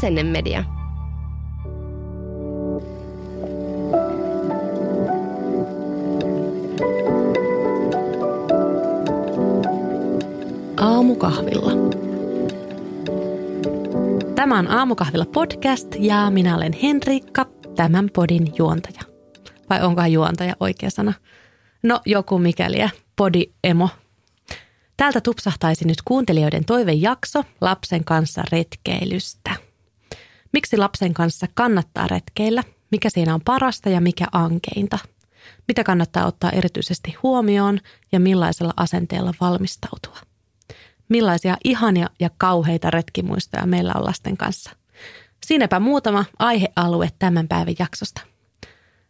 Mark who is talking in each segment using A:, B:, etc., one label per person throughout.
A: Asennemedia.
B: Aamukahvilla. Tämä on Aamukahvilla podcast ja minä olen Henrikka, tämän podin juontaja. Vai onkohan juontaja oikea sana? No joku mikäliä, podi emo. Täältä tupsahtaisi nyt kuuntelijoiden toivejakso lapsen kanssa retkeilystä. Miksi lapsen kanssa kannattaa retkeillä? Mikä siinä on parasta ja mikä ankeinta? Mitä kannattaa ottaa erityisesti huomioon ja millaisella asenteella valmistautua? Millaisia ihania ja kauheita retkimuistoja meillä on lasten kanssa? Siinäpä muutama aihealue tämän päivän jaksosta.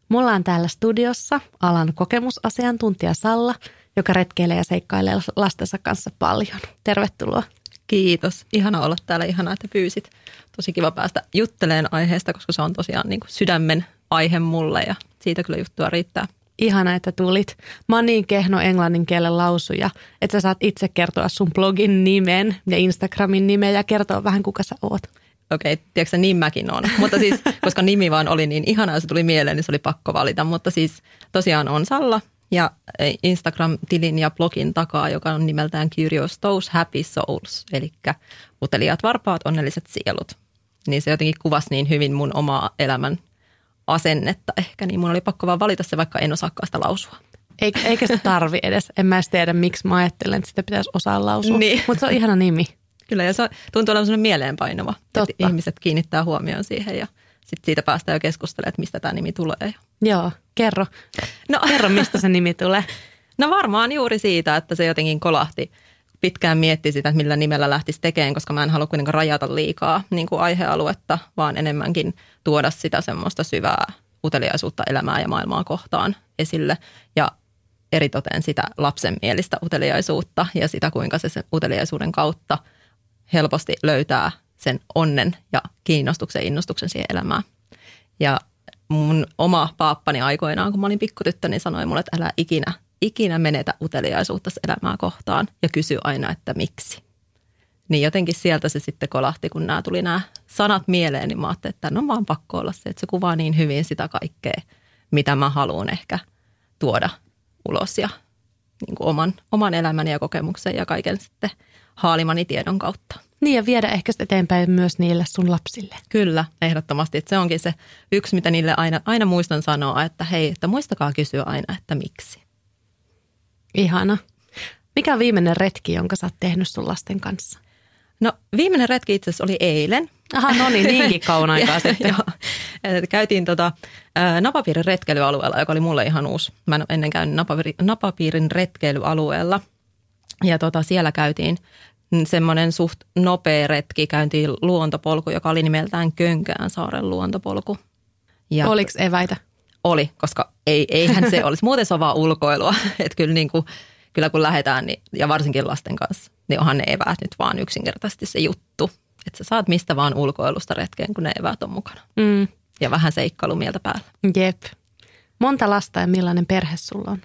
B: Mulla on täällä studiossa alan kokemusasiantuntija Salla, joka retkeilee ja seikkailee lastensa kanssa paljon. Tervetuloa.
C: Kiitos. Ihana olla täällä. Ihana, että pyysit. Tosi kiva päästä jutteleen aiheesta, koska se on tosiaan niin kuin sydämen aihe mulle ja siitä kyllä juttua riittää.
B: Ihana, että tulit. Mä oon niin kehno englannin kielen lausuja, että sä saat itse kertoa sun blogin nimen ja Instagramin nimen ja kertoa vähän kuka sä oot.
C: Okei, okay, tiedätkö niin mäkin on. Mutta siis, koska nimi vaan oli niin ihana ja se tuli mieleen, niin se oli pakko valita. Mutta siis tosiaan on Salla ja Instagram-tilin ja blogin takaa, joka on nimeltään Curious Toes Happy Souls, eli uteliaat varpaat, onnelliset sielut. Niin se jotenkin kuvasi niin hyvin mun omaa elämän asennetta ehkä, niin mun oli pakko vaan valita se, vaikka en osaakaan sitä lausua.
B: Eikä sitä tarvi edes. En mä edes tiedä, miksi mä ajattelen, että sitä pitäisi osaa lausua. Niin. Mutta se on ihana nimi.
C: Kyllä, ja se tuntuu olevan sellainen mieleenpainova. Totta. Että ihmiset kiinnittää huomioon siihen ja sitten siitä päästään jo keskustelemaan, että mistä tämä nimi tulee.
B: Joo, kerro. No. Kerro, mistä se nimi tulee.
C: No varmaan juuri siitä, että se jotenkin kolahti. Pitkään mietti sitä, että millä nimellä lähtisi tekemään, koska mä en halua kuitenkaan rajata liikaa niin kuin aihealuetta, vaan enemmänkin tuoda sitä semmoista syvää uteliaisuutta elämää ja maailmaa kohtaan esille. Ja eritoten sitä lapsenmielistä uteliaisuutta ja sitä, kuinka se sen uteliaisuuden kautta helposti löytää sen onnen ja kiinnostuksen innostuksen siihen elämään. Ja mun oma paappani aikoinaan, kun mä olin pikkutyttö, niin sanoi mulle, että älä ikinä, ikinä menetä uteliaisuutta elämää kohtaan ja kysy aina, että miksi. Niin jotenkin sieltä se sitten kolahti, kun nämä tuli nämä sanat mieleen, niin mä ajattelin, että no vaan pakko olla se, että se kuvaa niin hyvin sitä kaikkea, mitä mä haluan ehkä tuoda ulos ja niin kuin oman, oman elämäni ja kokemuksen ja kaiken sitten haalimani tiedon kautta.
B: Niin ja viedä ehkä eteenpäin myös niille sun lapsille.
C: Kyllä, ehdottomasti. Että se onkin se yksi, mitä niille aina, aina muistan sanoa, että hei, että muistakaa kysyä aina, että miksi.
B: Ihana. Mikä on viimeinen retki, jonka sä oot tehnyt sun lasten kanssa?
C: No viimeinen retki itse asiassa oli eilen.
B: Aha, no niin, niinkin kauan aikaa sitten.
C: Joo. Käytiin tota, Napapiirin retkeilyalueella, joka oli mulle ihan uusi. Mä en ennen käynyt Napapiirin, Napapiirin retkeilyalueella. Ja tota, siellä käytiin semmoinen suht nopea retki, käyntiin luontopolku, joka oli nimeltään Könkään saaren luontopolku.
B: Ja Oliko eväitä?
C: Oli, koska ei, eihän se olisi. Muuten se on vaan ulkoilua. Että kyllä, niin kuin, kyllä kun lähdetään, niin, ja varsinkin lasten kanssa, niin onhan ne eväät nyt vaan yksinkertaisesti se juttu. Että sä saat mistä vaan ulkoilusta retkeen, kun ne eväät on mukana. Mm. Ja vähän seikkailumieltä päällä.
B: Jep. Monta lasta ja millainen perhe sulla on?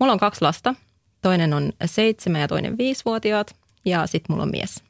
C: Mulla on kaksi lasta. Toinen on seitsemän ja toinen viisivuotiaat ja sitten mulla on mies.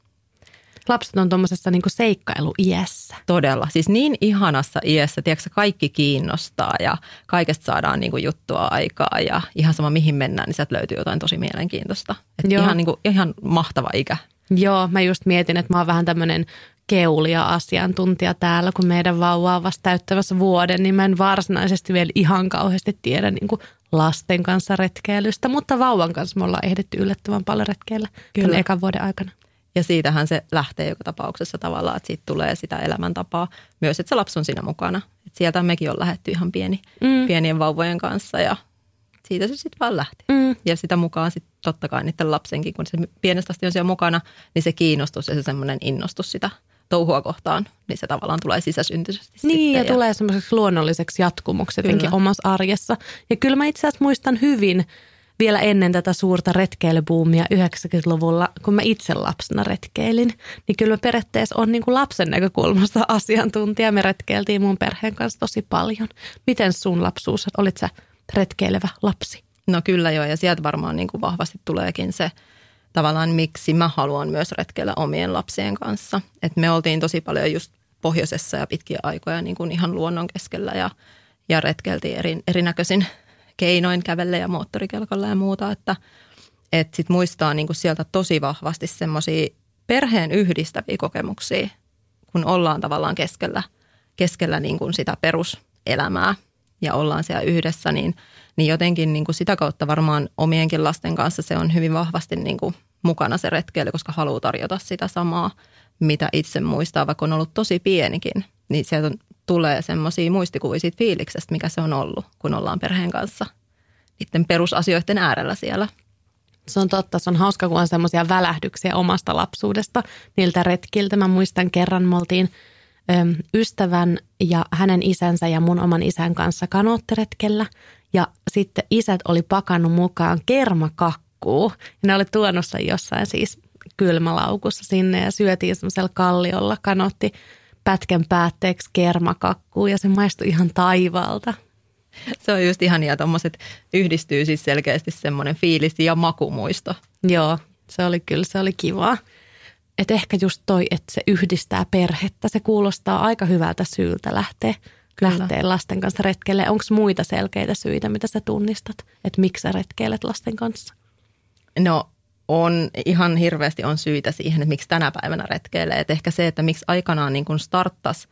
B: Lapset on tuommoisessa niinku seikkailu-iässä.
C: Todella. Siis niin ihanassa iässä, tiedätkö, kaikki kiinnostaa ja kaikesta saadaan niinku juttua aikaa ja ihan sama mihin mennään, niin sieltä löytyy jotain tosi mielenkiintoista. Et ihan, niinku, ihan mahtava ikä.
B: Joo, mä just mietin, että mä oon vähän tämmöinen keulia-asiantuntija täällä, kun meidän vauva on vasta täyttävässä vuoden, niin mä en varsinaisesti vielä ihan kauheasti tiedä niin kuin lasten kanssa retkeilystä, mutta vauvan kanssa me ollaan ehditty yllättävän paljon retkeillä Kyllä. ekan vuoden aikana.
C: Ja siitähän se lähtee joka tapauksessa tavallaan, että siitä tulee sitä elämäntapaa myös, että se lapsi on siinä mukana. Et sieltä mekin on lähetty ihan pieni, mm. pienien vauvojen kanssa ja siitä se sitten vaan lähti. Mm. Ja sitä mukaan sitten totta kai niiden lapsenkin, kun se pienestä asti on siellä mukana, niin se kiinnostus ja se semmoinen innostus sitä touhua kohtaan, niin se tavallaan tulee sisäsyntyisesti.
B: Niin, ja, ja tulee semmoiseksi luonnolliseksi jatkumoksi jotenkin kyllä. omassa arjessa. Ja kyllä mä itse asiassa muistan hyvin vielä ennen tätä suurta retkeilybuumia 90-luvulla, kun mä itse lapsena retkeilin, niin kyllä mä periaatteessa on niin kuin lapsen näkökulmasta asiantuntija. Me retkeiltiin mun perheen kanssa tosi paljon. Miten sun lapsuus, olit sä retkeilevä lapsi?
C: No kyllä joo, ja sieltä varmaan niin kuin vahvasti tuleekin se – tavallaan miksi mä haluan myös retkeillä omien lapsien kanssa. Et me oltiin tosi paljon just pohjoisessa ja pitkiä aikoja niin kuin ihan luonnon keskellä ja, ja retkeltiin eri, erinäköisin keinoin kävelle ja moottorikelkalla ja muuta, että et sit muistaa niin kuin sieltä tosi vahvasti semmoisia perheen yhdistäviä kokemuksia, kun ollaan tavallaan keskellä, keskellä niin kuin sitä peruselämää ja ollaan siellä yhdessä, niin, niin jotenkin niin kuin sitä kautta varmaan omienkin lasten kanssa se on hyvin vahvasti niin kuin mukana se retkeily, koska haluaa tarjota sitä samaa, mitä itse muistaa, vaikka on ollut tosi pienikin, niin sieltä tulee semmoisia muistikuvia siitä fiiliksestä, mikä se on ollut, kun ollaan perheen kanssa niiden perusasioiden äärellä siellä.
B: Se on totta, se on hauska, kun on semmoisia välähdyksiä omasta lapsuudesta niiltä retkiltä. Mä muistan kerran, me oltiin ystävän ja hänen isänsä ja mun oman isän kanssa kanootteretkellä. Ja sitten isät oli pakannut mukaan kermakakkuu. Ja ne oli tuonut sen jossain siis kylmälaukussa sinne ja syötiin semmoisella kalliolla kanotti pätkän päätteeksi kermakakkuu ja se maistui ihan taivaalta.
C: Se on just ihan ja tuommoiset yhdistyy siis selkeästi semmoinen fiilis ja makumuisto.
B: Joo, se oli kyllä, se oli kivaa. Et ehkä just toi, että se yhdistää perhettä, se kuulostaa aika hyvältä syyltä lähteä, lähteä lasten kanssa retkelle. Onko muita selkeitä syitä, mitä sä tunnistat, että miksi sä retkeilet lasten kanssa?
C: No on ihan hirveästi on syitä siihen, että miksi tänä päivänä retkeilee. Et ehkä se, että miksi aikanaan niin kun starttas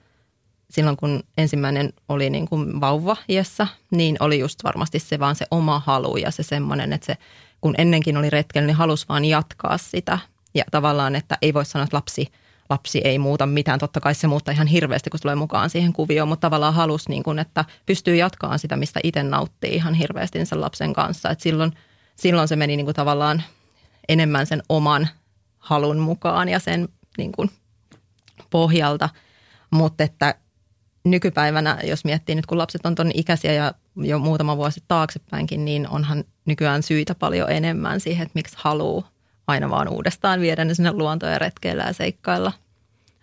C: silloin, kun ensimmäinen oli niin kuin vauva iässä, niin oli just varmasti se vaan se oma halu ja se semmoinen, että se, kun ennenkin oli retkeily, niin halusi vaan jatkaa sitä. Ja tavallaan, että ei voi sanoa, että lapsi, lapsi ei muuta mitään. Totta kai se muuttaa ihan hirveästi, kun tulee mukaan siihen kuvioon, mutta tavallaan halusi, niin kuin, että pystyy jatkaa sitä, mistä itse nauttii ihan hirveästi sen lapsen kanssa. Et silloin, silloin se meni niin kuin tavallaan enemmän sen oman halun mukaan ja sen niin kuin pohjalta. Mutta että nykypäivänä, jos miettii nyt kun lapset on tuon ikäisiä ja jo muutama vuosi taaksepäinkin, niin onhan nykyään syitä paljon enemmän siihen, että miksi haluaa aina vaan uudestaan viedä ne sinne luontoon ja retkeillä ja seikkailla.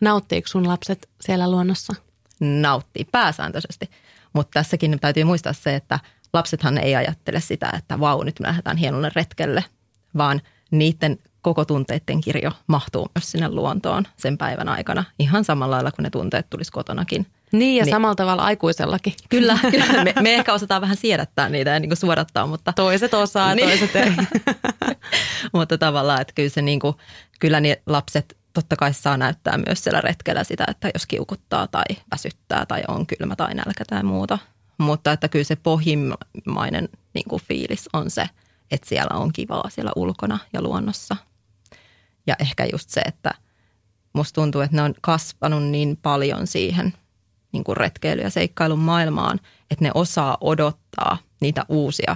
B: Nauttiiko sun lapset siellä luonnossa?
C: Nauttii pääsääntöisesti, mutta tässäkin täytyy muistaa se, että lapsethan ei ajattele sitä, että vau, nyt me lähdetään hienolle retkelle, vaan niiden koko tunteiden kirjo mahtuu myös sinne luontoon sen päivän aikana ihan samalla lailla kuin ne tunteet tulisi kotonakin –
B: niin ja niin. samalla tavalla aikuisellakin.
C: Kyllä, kyllä. Me, me ehkä osataan vähän siedättää niitä ja niin kuin suodattaa, mutta...
B: Toiset osaa, niin. toiset ei.
C: mutta tavallaan, että kyllä se niin kuin, kyllä niin lapset totta kai saa näyttää myös siellä retkellä sitä, että jos kiukuttaa tai väsyttää tai on kylmä tai nälkä tai muuta. Mutta että kyllä se pohjimmainen niin kuin fiilis on se, että siellä on kivaa siellä ulkona ja luonnossa. Ja ehkä just se, että musta tuntuu, että ne on kasvanut niin paljon siihen – niin kuin retkeily- ja seikkailun maailmaan, että ne osaa odottaa niitä uusia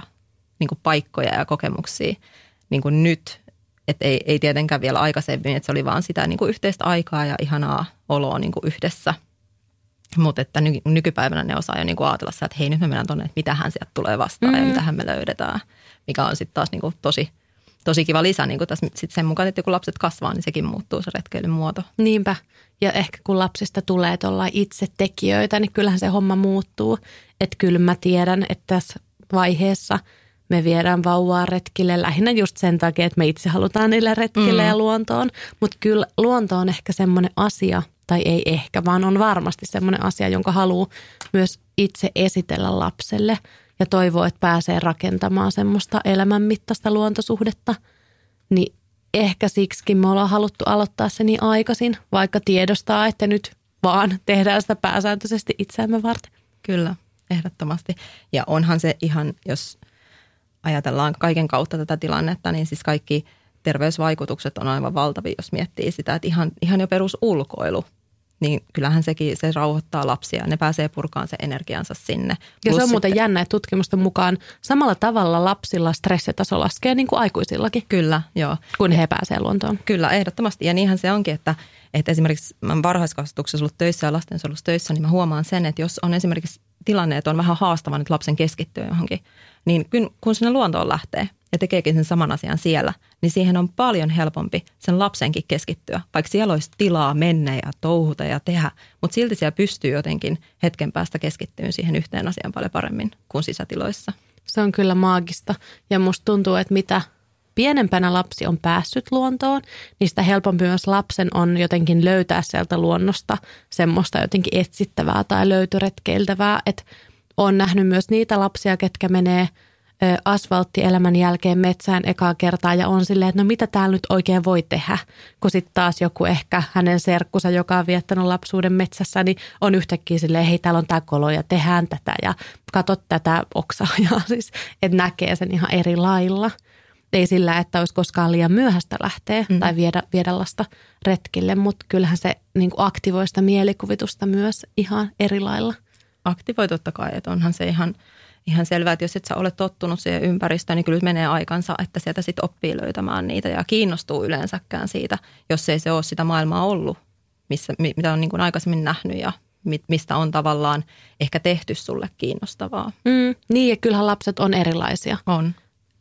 C: niin kuin paikkoja ja kokemuksia niin kuin nyt. Että ei, ei tietenkään vielä aikaisemmin, että se oli vaan sitä niin kuin yhteistä aikaa ja ihanaa oloa niin kuin yhdessä. Mutta että ny, nykypäivänä ne osaa jo niin kuin ajatella sitä, että hei nyt me mennään tuonne, että mitähän sieltä tulee vastaan mm. ja mitähän me löydetään. Mikä on sitten taas niin kuin tosi – tosi kiva lisä niin tässä sit sen mukaan, että kun lapset kasvaa, niin sekin muuttuu se retkeilyn muoto.
B: Niinpä. Ja ehkä kun lapsista tulee tuolla itse tekijöitä, niin kyllähän se homma muuttuu. Että kyllä mä tiedän, että tässä vaiheessa me viedään vauvaa retkille lähinnä just sen takia, että me itse halutaan niille retkille mm. ja luontoon. Mutta kyllä luonto on ehkä semmoinen asia, tai ei ehkä, vaan on varmasti semmoinen asia, jonka haluaa myös itse esitellä lapselle – ja toivoo, että pääsee rakentamaan semmoista elämänmittaista luontosuhdetta, niin ehkä siksikin me ollaan haluttu aloittaa se niin aikaisin, vaikka tiedostaa, että nyt vaan tehdään sitä pääsääntöisesti itseämme varten.
C: Kyllä, ehdottomasti. Ja onhan se ihan, jos ajatellaan kaiken kautta tätä tilannetta, niin siis kaikki terveysvaikutukset on aivan valtavia, jos miettii sitä, että ihan, ihan jo perusulkoilu niin kyllähän sekin se rauhoittaa lapsia. Ne pääsee purkaan se energiansa sinne.
B: Ja Plus se on muuten sitten, jännä, että tutkimusten mukaan samalla tavalla lapsilla stressitaso laskee niin kuin aikuisillakin.
C: Kyllä, joo.
B: Kun he pääsee luontoon.
C: Kyllä, ehdottomasti. Ja niinhän se onkin, että, että esimerkiksi mä varhaiskasvatuksessa ollut töissä ja lastensuojelussa töissä, niin mä huomaan sen, että jos on esimerkiksi tilanne, että on vähän haastava nyt lapsen keskittyä johonkin, niin kun sinne luontoon lähtee – ja tekeekin sen saman asian siellä, niin siihen on paljon helpompi sen lapsenkin keskittyä, vaikka siellä olisi tilaa mennä ja touhuta ja tehdä, mutta silti siellä pystyy jotenkin hetken päästä keskittyyn siihen yhteen asiaan paljon paremmin kuin sisätiloissa.
B: Se on kyllä maagista ja musta tuntuu, että mitä pienempänä lapsi on päässyt luontoon, niin sitä helpompi myös lapsen on jotenkin löytää sieltä luonnosta semmoista jotenkin etsittävää tai löytöretkeiltävää. Että on nähnyt myös niitä lapsia, ketkä menee – asfalttielämän jälkeen metsään ekaa kertaa ja on silleen, että no mitä täällä nyt oikein voi tehdä, kun sitten taas joku ehkä hänen serkkusa, joka on viettänyt lapsuuden metsässä, niin on yhtäkkiä silleen, hei täällä on tämä kolo ja tehdään tätä ja katsot tätä oksaa ja siis, että näkee sen ihan eri lailla. Ei sillä, että olisi koskaan liian myöhäistä lähteä mm. tai viedä, viedä lasta retkille, mutta kyllähän se niin kuin aktivoi sitä mielikuvitusta myös ihan eri lailla.
C: Aktivoi totta kai, että onhan se ihan – ihan selvää, että jos et sä ole tottunut siihen ympäristöön, niin kyllä menee aikansa, että sieltä sitten oppii löytämään niitä ja kiinnostuu yleensäkään siitä, jos ei se ole sitä maailmaa ollut, missä, mitä on niin kuin aikaisemmin nähnyt ja mistä on tavallaan ehkä tehty sulle kiinnostavaa.
B: Mm, niin ja kyllähän lapset on erilaisia.
C: On.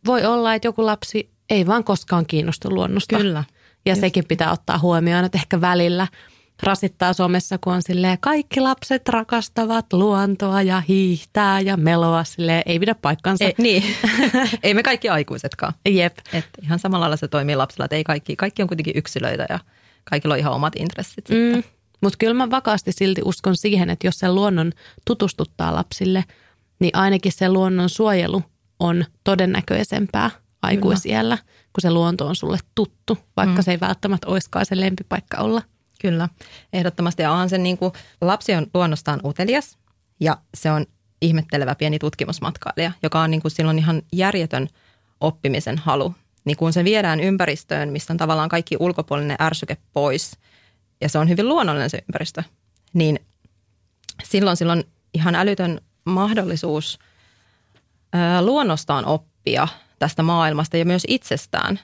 B: Voi olla, että joku lapsi ei vaan koskaan kiinnostu luonnosta.
C: Kyllä.
B: Ja Just. sekin pitää ottaa huomioon, että ehkä välillä – rasittaa somessa, kun on silleen, kaikki lapset rakastavat luontoa ja hiihtää ja meloa, silleen, ei pidä paikkansa.
C: Ei, niin, ei me kaikki aikuisetkaan.
B: Jep.
C: Et ihan samalla lailla se toimii lapsilla, että ei kaikki, kaikki on kuitenkin yksilöitä ja kaikilla on ihan omat intressit mm.
B: Mutta kyllä mä vakaasti silti uskon siihen, että jos se luonnon tutustuttaa lapsille, niin ainakin se luonnon suojelu on todennäköisempää aikuisiellä, kun se luonto on sulle tuttu, vaikka mm. se ei välttämättä olisikaan se lempipaikka olla.
C: Kyllä, ehdottomasti. Ja onhan se niin kuin, lapsi on luonnostaan utelias ja se on ihmettelevä pieni tutkimusmatkailija, joka on niin kuin silloin ihan järjetön oppimisen halu. Niin kun se viedään ympäristöön, mistä on tavallaan kaikki ulkopuolinen ärsyke pois ja se on hyvin luonnollinen se ympäristö, niin silloin silloin ihan älytön mahdollisuus ää, luonnostaan oppia tästä maailmasta ja myös itsestään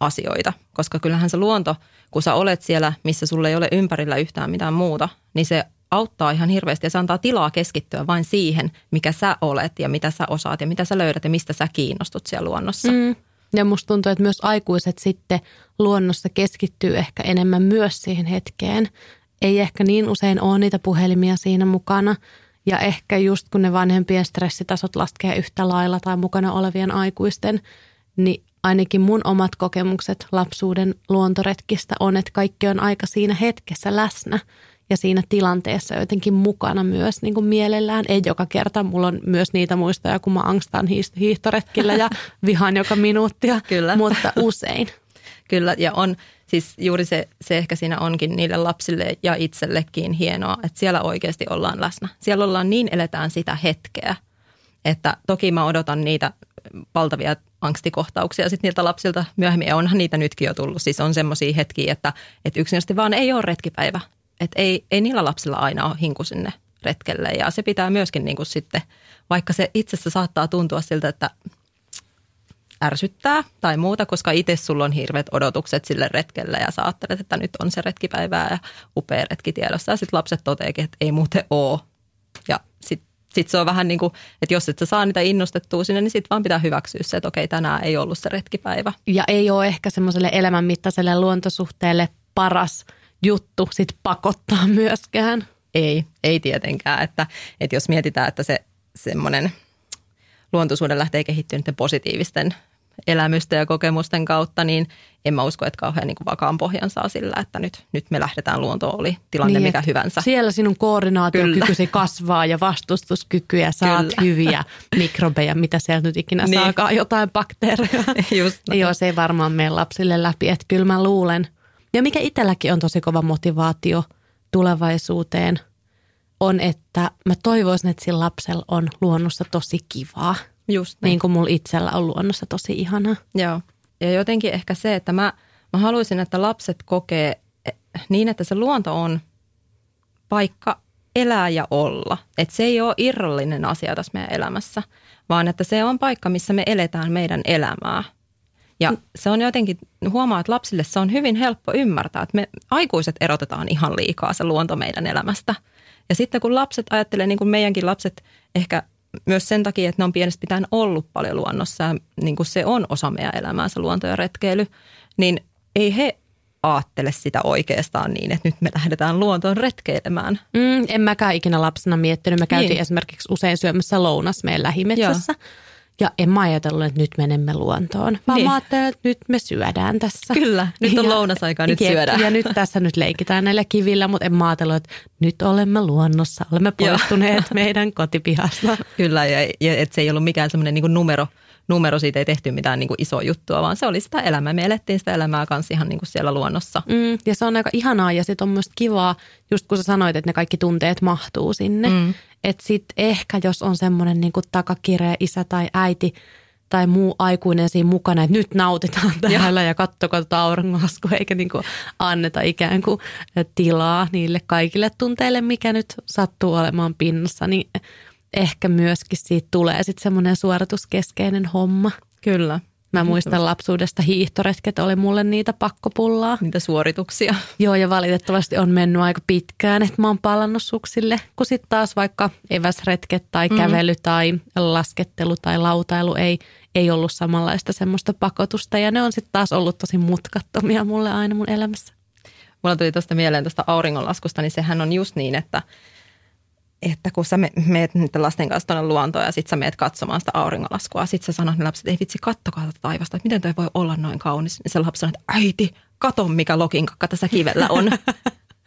C: asioita, koska kyllähän se luonto – kun sä olet siellä, missä sulle ei ole ympärillä yhtään mitään muuta, niin se auttaa ihan hirveästi ja se antaa tilaa keskittyä vain siihen, mikä sä olet ja mitä sä osaat ja mitä sä löydät ja mistä sä kiinnostut siellä luonnossa. Mm.
B: Ja musta tuntuu, että myös aikuiset sitten luonnossa keskittyy ehkä enemmän myös siihen hetkeen. Ei ehkä niin usein ole niitä puhelimia siinä mukana. Ja ehkä just kun ne vanhempien stressitasot laskee yhtä lailla tai mukana olevien aikuisten, niin ainakin mun omat kokemukset lapsuuden luontoretkistä on, että kaikki on aika siinä hetkessä läsnä ja siinä tilanteessa jotenkin mukana myös niin kuin mielellään. Ei joka kerta, mulla on myös niitä muistoja, kun mä angstan hiihtoretkillä ja vihan joka minuuttia,
C: Kyllä.
B: mutta usein.
C: Kyllä, ja on siis juuri se, se ehkä siinä onkin niille lapsille ja itsellekin hienoa, että siellä oikeasti ollaan läsnä. Siellä ollaan niin, eletään sitä hetkeä, että toki mä odotan niitä valtavia angstikohtauksia sitten niiltä lapsilta myöhemmin. Ja onhan niitä nytkin jo tullut. Siis on semmoisia hetkiä, että, että yksinkertaisesti vaan ei ole retkipäivä. Että ei, ei niillä lapsilla aina ole hinku sinne retkelle. Ja se pitää myöskin niin kuin sitten, vaikka se itsessä saattaa tuntua siltä, että ärsyttää tai muuta, koska itse sulla on hirveät odotukset sille retkelle ja sä ajattelet, että nyt on se retkipäivää ja upea retki tiedossa. Ja sitten lapset toteekin, että ei muuten ole. Sitten se on vähän niin kuin, että jos et sä saa niitä innostettua sinne, niin sitten vaan pitää hyväksyä se, että okei, tänään ei ollut se retkipäivä.
B: Ja ei ole ehkä semmoiselle elämänmittaiselle luontosuhteelle paras juttu sit pakottaa myöskään.
C: Ei, ei tietenkään. Että, että jos mietitään, että se semmoinen luontosuhde lähtee kehittynyt positiivisten elämystä ja kokemusten kautta, niin en mä usko, että kauhean niin kuin vakaan pohjan saa sillä, että nyt, nyt me lähdetään luontoon, oli tilanne niin, mikä hyvänsä.
B: Siellä sinun koordinaatiokykysi Kyllä. kasvaa ja vastustuskyky ja saat Kyllä. hyviä mikrobeja, mitä sieltä nyt ikinä niin. saakaan, jotain bakteereja.
C: Just
B: Joo, se ei varmaan mene lapsille läpi, että kyllä mä luulen. Ja mikä itselläkin on tosi kova motivaatio tulevaisuuteen, on, että mä toivoisin, että sillä lapsella on luonnossa tosi kivaa.
C: Just
B: niin. niin kuin mulla itsellä on luonnossa tosi ihana.
C: Joo. Ja jotenkin ehkä se, että mä, mä haluaisin, että lapset kokee eh, niin, että se luonto on paikka elää ja olla. Että se ei ole irrallinen asia tässä meidän elämässä, vaan että se on paikka, missä me eletään meidän elämää. Ja se on jotenkin, huomaa, että lapsille se on hyvin helppo ymmärtää, että me aikuiset erotetaan ihan liikaa se luonto meidän elämästä. Ja sitten kun lapset ajattelee, niin kuin meidänkin lapset ehkä myös sen takia, että ne on pienestä pitäen ollut paljon luonnossa ja niin kuin se on osa meidän elämää, se luonto ja retkeily, niin ei he aattele sitä oikeastaan niin, että nyt me lähdetään luontoon retkeilemään.
B: Mm, en mäkään ikinä lapsena miettinyt. Me käytiin niin. esimerkiksi usein syömässä lounas meidän lähimetsässä. Joo. Ja en mä ajatellut, että nyt menemme luontoon, vaan
C: Niin.
B: mä ajattelin, että nyt me syödään tässä.
C: Kyllä, nyt on
B: Ja-
C: lounasaikaa, nyt
B: Jep,
C: syödään.
B: Ja nyt tässä nyt leikitään näillä kivillä, mutta en mä ajatellut, että nyt olemme luonnossa, olemme poistuneet meidän kotipihasta.
C: Kyllä, ja, ja että se ei ollut mikään semmoinen niin numero, numero, siitä ei tehty mitään niin kuin isoa juttua, vaan se oli sitä elämää. Me elettiin sitä elämää kanssa ihan niin kuin siellä luonnossa.
B: Mm, ja se on aika ihanaa ja sitten on myös kivaa, just kun sä sanoit, että ne kaikki tunteet mahtuu sinne.
C: Mm.
B: Että sitten ehkä jos on semmoinen niin takakireä isä tai äiti tai muu aikuinen siinä mukana, että nyt nautitaan täällä ja kattokaa tuota auringonlaskua, eikä niin kuin anneta ikään kuin tilaa niille kaikille tunteille, mikä nyt sattuu olemaan pinnassa, niin ehkä myöskin siitä tulee sitten semmoinen suorituskeskeinen homma.
C: Kyllä.
B: Mä muistan lapsuudesta hiihtoretket oli mulle niitä pakkopullaa.
C: Niitä suorituksia.
B: Joo, ja valitettavasti on mennyt aika pitkään, että mä oon palannut suksille. Kun sitten taas vaikka eväsretket tai kävely tai laskettelu tai lautailu ei, ei ollut samanlaista semmoista pakotusta. Ja ne on sitten taas ollut tosi mutkattomia mulle aina mun elämässä.
C: Mulla tuli tuosta mieleen tuosta auringonlaskusta, niin sehän on just niin, että, että kun sä me, meet niiden lasten kanssa tuonne luontoon ja sit sä meet katsomaan sitä auringonlaskua, sit sä sanot ne lapset, ei vitsi, kattokaa tätä taivasta, että miten toi voi olla noin kaunis. Niin se lapsi sanoo, että äiti, kato mikä lokinkakka tässä kivellä on.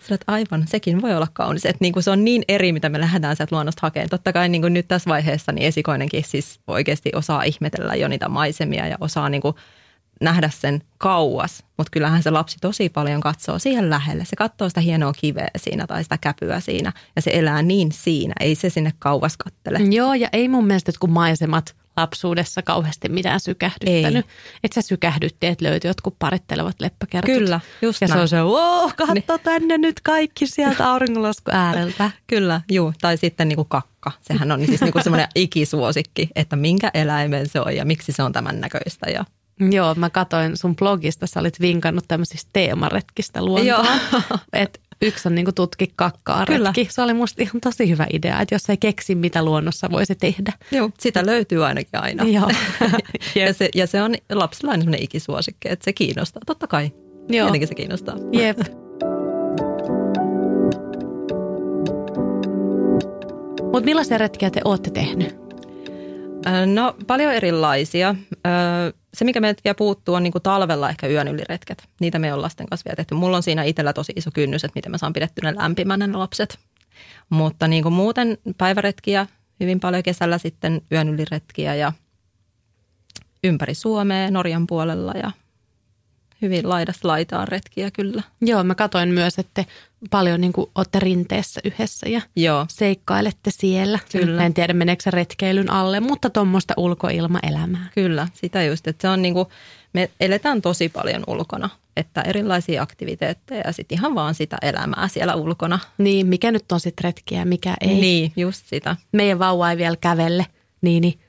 C: Sä olet aivan, sekin voi olla kaunis. Että niin kuin se on niin eri, mitä me lähdetään sieltä luonnosta hakemaan. Totta kai niin kuin nyt tässä vaiheessa niin esikoinenkin siis oikeasti osaa ihmetellä jo niitä maisemia ja osaa niin kuin nähdä sen kauas. Mutta kyllähän se lapsi tosi paljon katsoo siihen lähelle. Se katsoo sitä hienoa kiveä siinä tai sitä käpyä siinä ja se elää niin siinä. Ei se sinne kauas kattele.
B: Joo, ja ei mun mielestä kun maisemat lapsuudessa kauheasti mitään sykähdyttänyt. Että sä sykähdytti, että löytyi jotkut parittelevat leppäkertut.
C: Kyllä, just
B: Ja se
C: näin.
B: on se, wow, katso
C: Niin.
B: tänne nyt kaikki sieltä auringonlasku ääreltä.
C: Kyllä, juu. Tai sitten niin kuin kakka. Sehän on siis niin kuin semmoinen ikisuosikki, että minkä eläimen se on ja miksi se on tämän näköistä. Ja
B: Joo, mä katoin sun blogista, sä olit vinkannut tämmöisistä teemaretkistä luontoon. että yksi on niinku tutki kakkaa
C: Kyllä.
B: retki. Se oli musta ihan tosi hyvä idea, että jos ei keksi, mitä luonnossa voisi tehdä.
C: Joo, sitä löytyy ainakin aina.
B: Joo.
C: ja, se, ja se on lapsilla aina semmoinen ikisuosikki, että se kiinnostaa. Totta kai.
B: Joo.
C: Tietenkin se kiinnostaa.
B: Jep. Mutta millaisia retkiä te olette tehnyt?
C: No paljon erilaisia. Se, mikä meiltä vielä puuttuu, on niin kuin talvella ehkä yön yliretket. Niitä me on lasten kanssa vielä tehty. Mulla on siinä itsellä tosi iso kynnys, että miten mä saan pidetty ne lämpimänä ne lapset. Mutta niin kuin muuten päiväretkiä, hyvin paljon kesällä sitten yön yliretkiä ja ympäri Suomea, Norjan puolella ja hyvin laidasta laitaan retkiä kyllä.
B: Joo, mä katoin myös, että paljon niin olette rinteessä yhdessä ja
C: Joo,
B: seikkailette siellä.
C: Kyllä.
B: Mä en tiedä, meneekö se retkeilyn alle, mutta tuommoista ulkoilmaelämää.
C: Kyllä, sitä just, että se on niin kuin, me eletään tosi paljon ulkona, että erilaisia aktiviteetteja ja sitten ihan vaan sitä elämää siellä ulkona.
B: Niin, mikä nyt on sitten retkiä ja mikä ei.
C: Niin, just sitä.
B: Meidän vauva ei vielä kävelle, niin, niin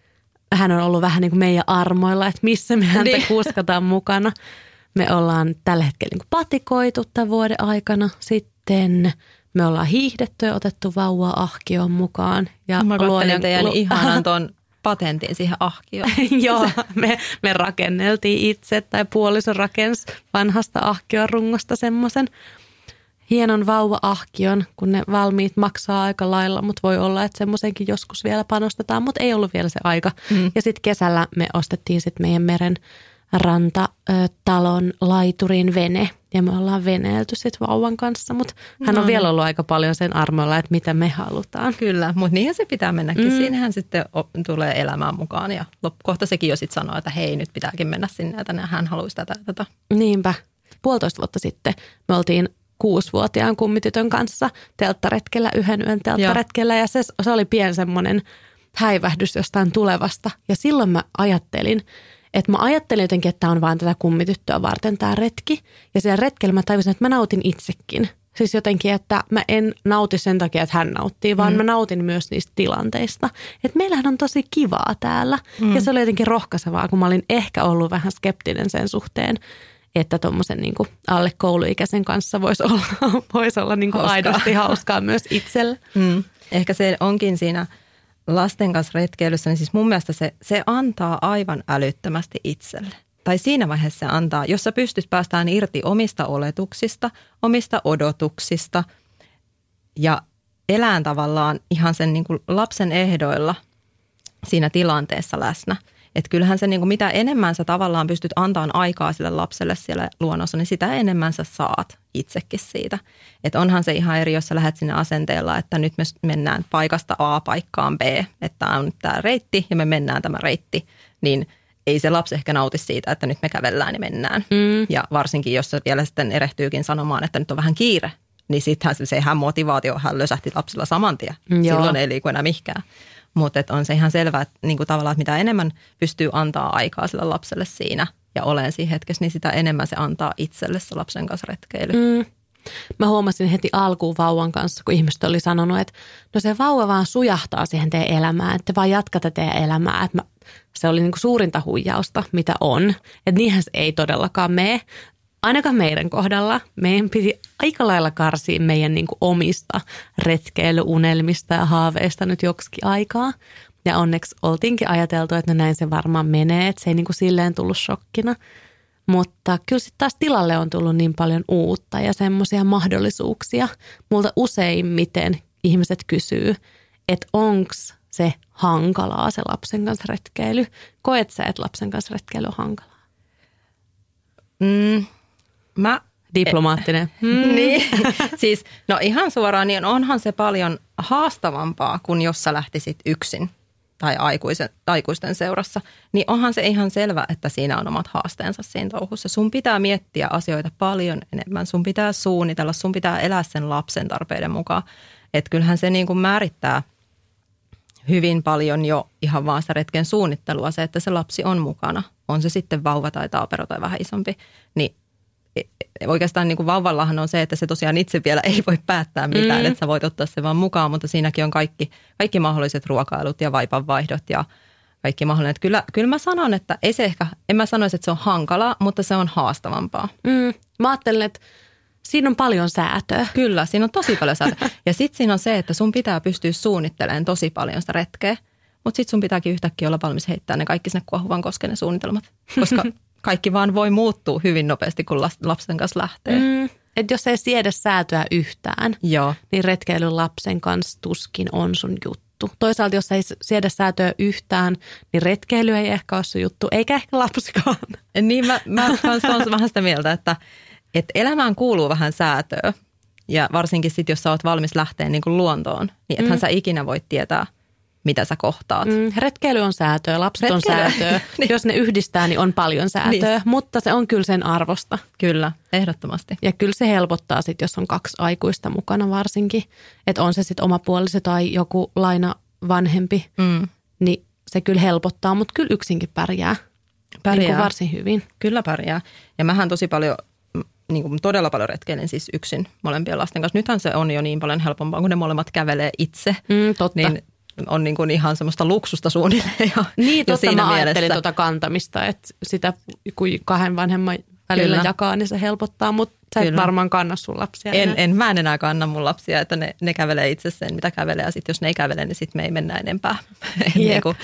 B: hän on ollut vähän niin kuin meidän armoilla, että missä me häntä
C: niin.
B: kuskataan mukana. Me ollaan tällä hetkellä niin patikoitu tämän vuoden aikana. Sitten me ollaan hiihdetty ja otettu vauva ahkioon mukaan. Ja
C: Mä katselin teidän
B: lu-
C: ihanan tuon patentin siihen ahkioon.
B: Joo, me, me rakenneltiin itse tai puoliso rakensi vanhasta ahkion rungosta semmoisen hienon vauva-ahkion, kun ne valmiit maksaa aika lailla, mutta voi olla, että semmoisenkin joskus vielä panostetaan, mutta ei ollut vielä se aika.
C: Mm.
B: Ja sitten kesällä me ostettiin sitten meidän meren rantatalon laiturin vene ja me ollaan veneelty sitten vauvan kanssa, mutta hän
C: No
B: on
C: niin.
B: vielä ollut aika paljon sen armoilla, että mitä me halutaan.
C: Kyllä, mutta niinhän se pitää mennäkin.
B: Mm.
C: Siinähän sitten tulee elämään mukaan ja kohta sekin jo sitten sanoo, että hei nyt pitääkin mennä sinne ja tänne hän haluaisi tätä tätä.
B: Niinpä. Puolitoista vuotta sitten me oltiin kuusivuotiaan kummitytön kanssa telttaretkellä, yhden yön telttaretkellä ja se, se oli pien semmoinen häivähdys jostain tulevasta. Ja silloin mä ajattelin, että mä ajattelin jotenkin, että tämä on vaan tätä kummityttöä varten tämä retki. Ja siellä retkellä mä tajusin, että mä nautin itsekin. Siis jotenkin, että mä en nauti sen takia, että hän nauttii, vaan mm. mä nautin myös niistä tilanteista. Että meillähän on tosi kivaa täällä. Mm. Ja se oli jotenkin rohkaisevaa, kun mä olin ehkä ollut vähän skeptinen sen suhteen, että tuommoisen niin alle kouluikäisen kanssa voisi olla, vois olla niin kuin
C: Hauskaa.
B: aidosti hauskaa myös itsellä.
C: Mm. Ehkä se onkin siinä lasten kanssa retkeilyssä, niin siis mun mielestä se, se antaa aivan älyttömästi itselle. Tai siinä vaiheessa se antaa, jos sä pystyt päästään irti omista oletuksista, omista odotuksista ja elään tavallaan ihan sen niin kuin lapsen ehdoilla siinä tilanteessa läsnä, Että kyllähän se niin kuin mitä enemmän sä tavallaan pystyt antamaan aikaa sille lapselle siellä luonnossa, niin sitä enemmän sä saat itsekin siitä. Että onhan se ihan eri, jos sä lähdet sinne asenteella, että nyt me mennään paikasta A paikkaan B, että on tämä reitti ja me mennään tämä reitti, niin ei se lapsi ehkä nauti siitä, että nyt me kävellään ja mennään. Mm. Ja varsinkin, jos se vielä sitten erehtyykin sanomaan, että nyt on vähän kiire, niin sittenhän se, sehän motivaatio hän lösähti lapsilla saman tien. Silloin ei liiku enää mihinkään. Mutta on se ihan selvää, että niin tavallaan, että mitä enemmän pystyy antaa aikaa sille lapselle siinä ja olen siinä hetkessä, niin sitä enemmän se antaa itselle se lapsen kanssa retkeily. Mm.
B: Mä huomasin heti alkuun vauvan kanssa, kun ihmiset oli sanonut, että no se vauva vaan sujahtaa siihen teidän elämään, että te vaan jatkatte teidän elämää. Että mä, se oli niin kuin suurinta huijausta, mitä on. Että niinhän se ei todellakaan mene ainakaan meidän kohdalla meidän piti aika lailla karsia meidän niin kuin omista retkeilyunelmista ja haaveista nyt joksikin aikaa. Ja onneksi oltiinkin ajateltu, että no näin se varmaan menee, että se ei niin kuin silleen tullut shokkina. Mutta kyllä sitten taas tilalle on tullut niin paljon uutta ja semmoisia mahdollisuuksia. Multa useimmiten ihmiset kysyy, että onko se hankalaa se lapsen kanssa retkeily. Koet sä, että lapsen kanssa retkeily on hankalaa?
C: Mm, Mä
B: diplomaattinen.
C: Mm. niin, siis no ihan suoraan, niin onhan se paljon haastavampaa kuin jos sä lähtisit yksin tai aikuisen, aikuisten seurassa, niin onhan se ihan selvä, että siinä on omat haasteensa siinä touhussa. Sun pitää miettiä asioita paljon enemmän, sun pitää suunnitella, sun pitää elää sen lapsen tarpeiden mukaan. Että kyllähän se niin kuin määrittää hyvin paljon jo ihan vaan sitä retken suunnittelua, se, että se lapsi on mukana. On se sitten vauva tai taapero tai vähän isompi, niin oikeastaan niin kuin vauvallahan on se, että se tosiaan itse vielä ei voi päättää mitään, mm. että sä voit ottaa se vaan mukaan, mutta siinäkin on kaikki, kaikki mahdolliset ruokailut ja vaipanvaihdot ja kaikki mahdollinen. Että kyllä, kyllä mä sanon, että ei se ehkä, en mä sanoisi, että se on hankalaa, mutta se on haastavampaa.
B: Mm. Mä ajattelen, että siinä on paljon säätöä.
C: Kyllä, siinä on tosi paljon säätöä. Ja sitten siinä on se, että sun pitää pystyä suunnittelemaan tosi paljon sitä retkeä, mutta sitten sun pitääkin yhtäkkiä olla valmis heittämään ne kaikki sinne kuohuvan kosken ne suunnitelmat. Koska kaikki vaan voi muuttua hyvin nopeasti, kun lapsen kanssa lähtee. Mm.
B: Et jos ei siedä säätöä yhtään, Joo. niin retkeily lapsen kanssa tuskin on sun juttu. Toisaalta jos ei siedä säätöä yhtään, niin retkeily ei ehkä ole sun juttu, eikä ehkä lapsikaan.
C: Niin mä, mä olen vähän sitä mieltä, että, että elämään kuuluu vähän säätöä. Ja varsinkin sitten, jos sä oot valmis lähteä niin kuin luontoon, niin ethän mm. sä ikinä voi tietää – mitä sä kohtaat. Mm,
B: retkeily on säätöä, lapset retkeily. on säätöä. niin. Jos ne yhdistää, niin on paljon säätöä, niin. mutta se on kyllä sen arvosta.
C: Kyllä, ehdottomasti.
B: Ja kyllä se helpottaa sitten, jos on kaksi aikuista mukana varsinkin. Että on se sitten oma puoliso tai joku laina vanhempi, mm. niin se kyllä helpottaa, mutta kyllä yksinkin pärjää. Pärjää. Niin varsin hyvin.
C: Kyllä pärjää. Ja mähän tosi paljon niin kuin todella paljon retkeilen siis yksin molempien lasten kanssa. Nythän se on jo niin paljon helpompaa, kun ne molemmat kävelee itse.
B: Mm, totta.
C: Niin on niin kuin ihan semmoista luksusta suunnilleen jo,
B: Niin,
C: totta
B: siinä mä ajattelin tuota kantamista, että sitä kun kahden vanhemman välillä Kyllä. jakaa, niin se helpottaa, mutta sä et Kyllä. varmaan kanna sun lapsia
C: en, en, mä en enää kanna mun lapsia, että ne, ne kävelee itse sen, mitä kävelee, ja sitten jos ne ei kävele, niin sitten me ei mennä enempää. niin kuin,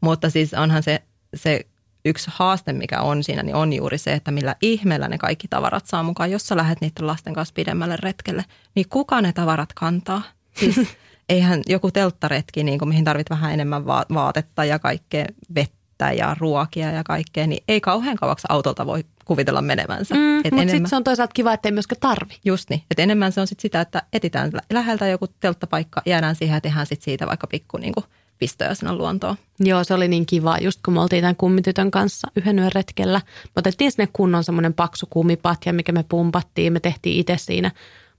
C: mutta siis onhan se, se yksi haaste, mikä on siinä, niin on juuri se, että millä ihmeellä ne kaikki tavarat saa mukaan. Jos sä lähdet niiden lasten kanssa pidemmälle retkelle, niin kuka ne tavarat kantaa? Siis eihän joku telttaretki, niin kuin, mihin tarvit vähän enemmän vaatetta ja kaikkea vettä ja ruokia ja kaikkea, niin ei kauhean kauaksi autolta voi kuvitella menevänsä. Mm,
B: mutta enemmän... sitten se on toisaalta kiva, että ei myöskään tarvi.
C: Just niin. Et enemmän se on sit sitä, että etitään läheltä joku telttapaikka, jäädään siihen ja tehdään sit siitä vaikka pikku niin kuin pistoja sinne luontoon.
B: Joo, se oli niin kiva, just kun me oltiin tämän kummitytön kanssa yhden yön retkellä. Me otettiin sinne kunnon semmoinen paksu kumipatja, mikä me pumpattiin. Me tehtiin itse siinä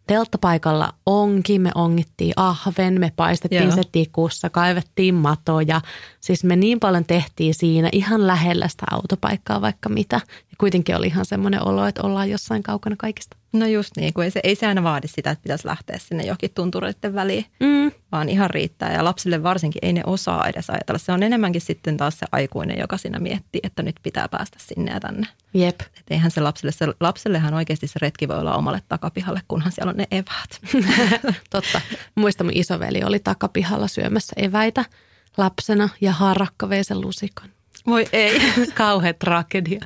B: telttapaikalla onki, me ongittiin ahven, me paistettiin Joo. se tikussa, kaivettiin matoja. Siis me niin paljon tehtiin siinä ihan lähellä sitä autopaikkaa vaikka mitä. Ja kuitenkin oli ihan semmoinen olo, että ollaan jossain kaukana kaikista.
C: No just niin, kun ei se, ei se aina vaadi sitä, että pitäisi lähteä sinne johonkin tuntureiden väliin, mm. vaan ihan riittää. Ja lapsille varsinkin ei ne osaa edes ajatella. Se on enemmänkin sitten taas se aikuinen, joka siinä miettii, että nyt pitää päästä sinne ja tänne.
B: Jep.
C: Et eihän se lapselle, se lapsellehan oikeasti se retki voi olla omalle takapihalle, kunhan siellä on ne eväät.
B: Totta. Muista mun isoveli oli takapihalla syömässä eväitä lapsena ja harakka vei sen lusikan.
C: Voi ei.
B: Kauhea tragedia.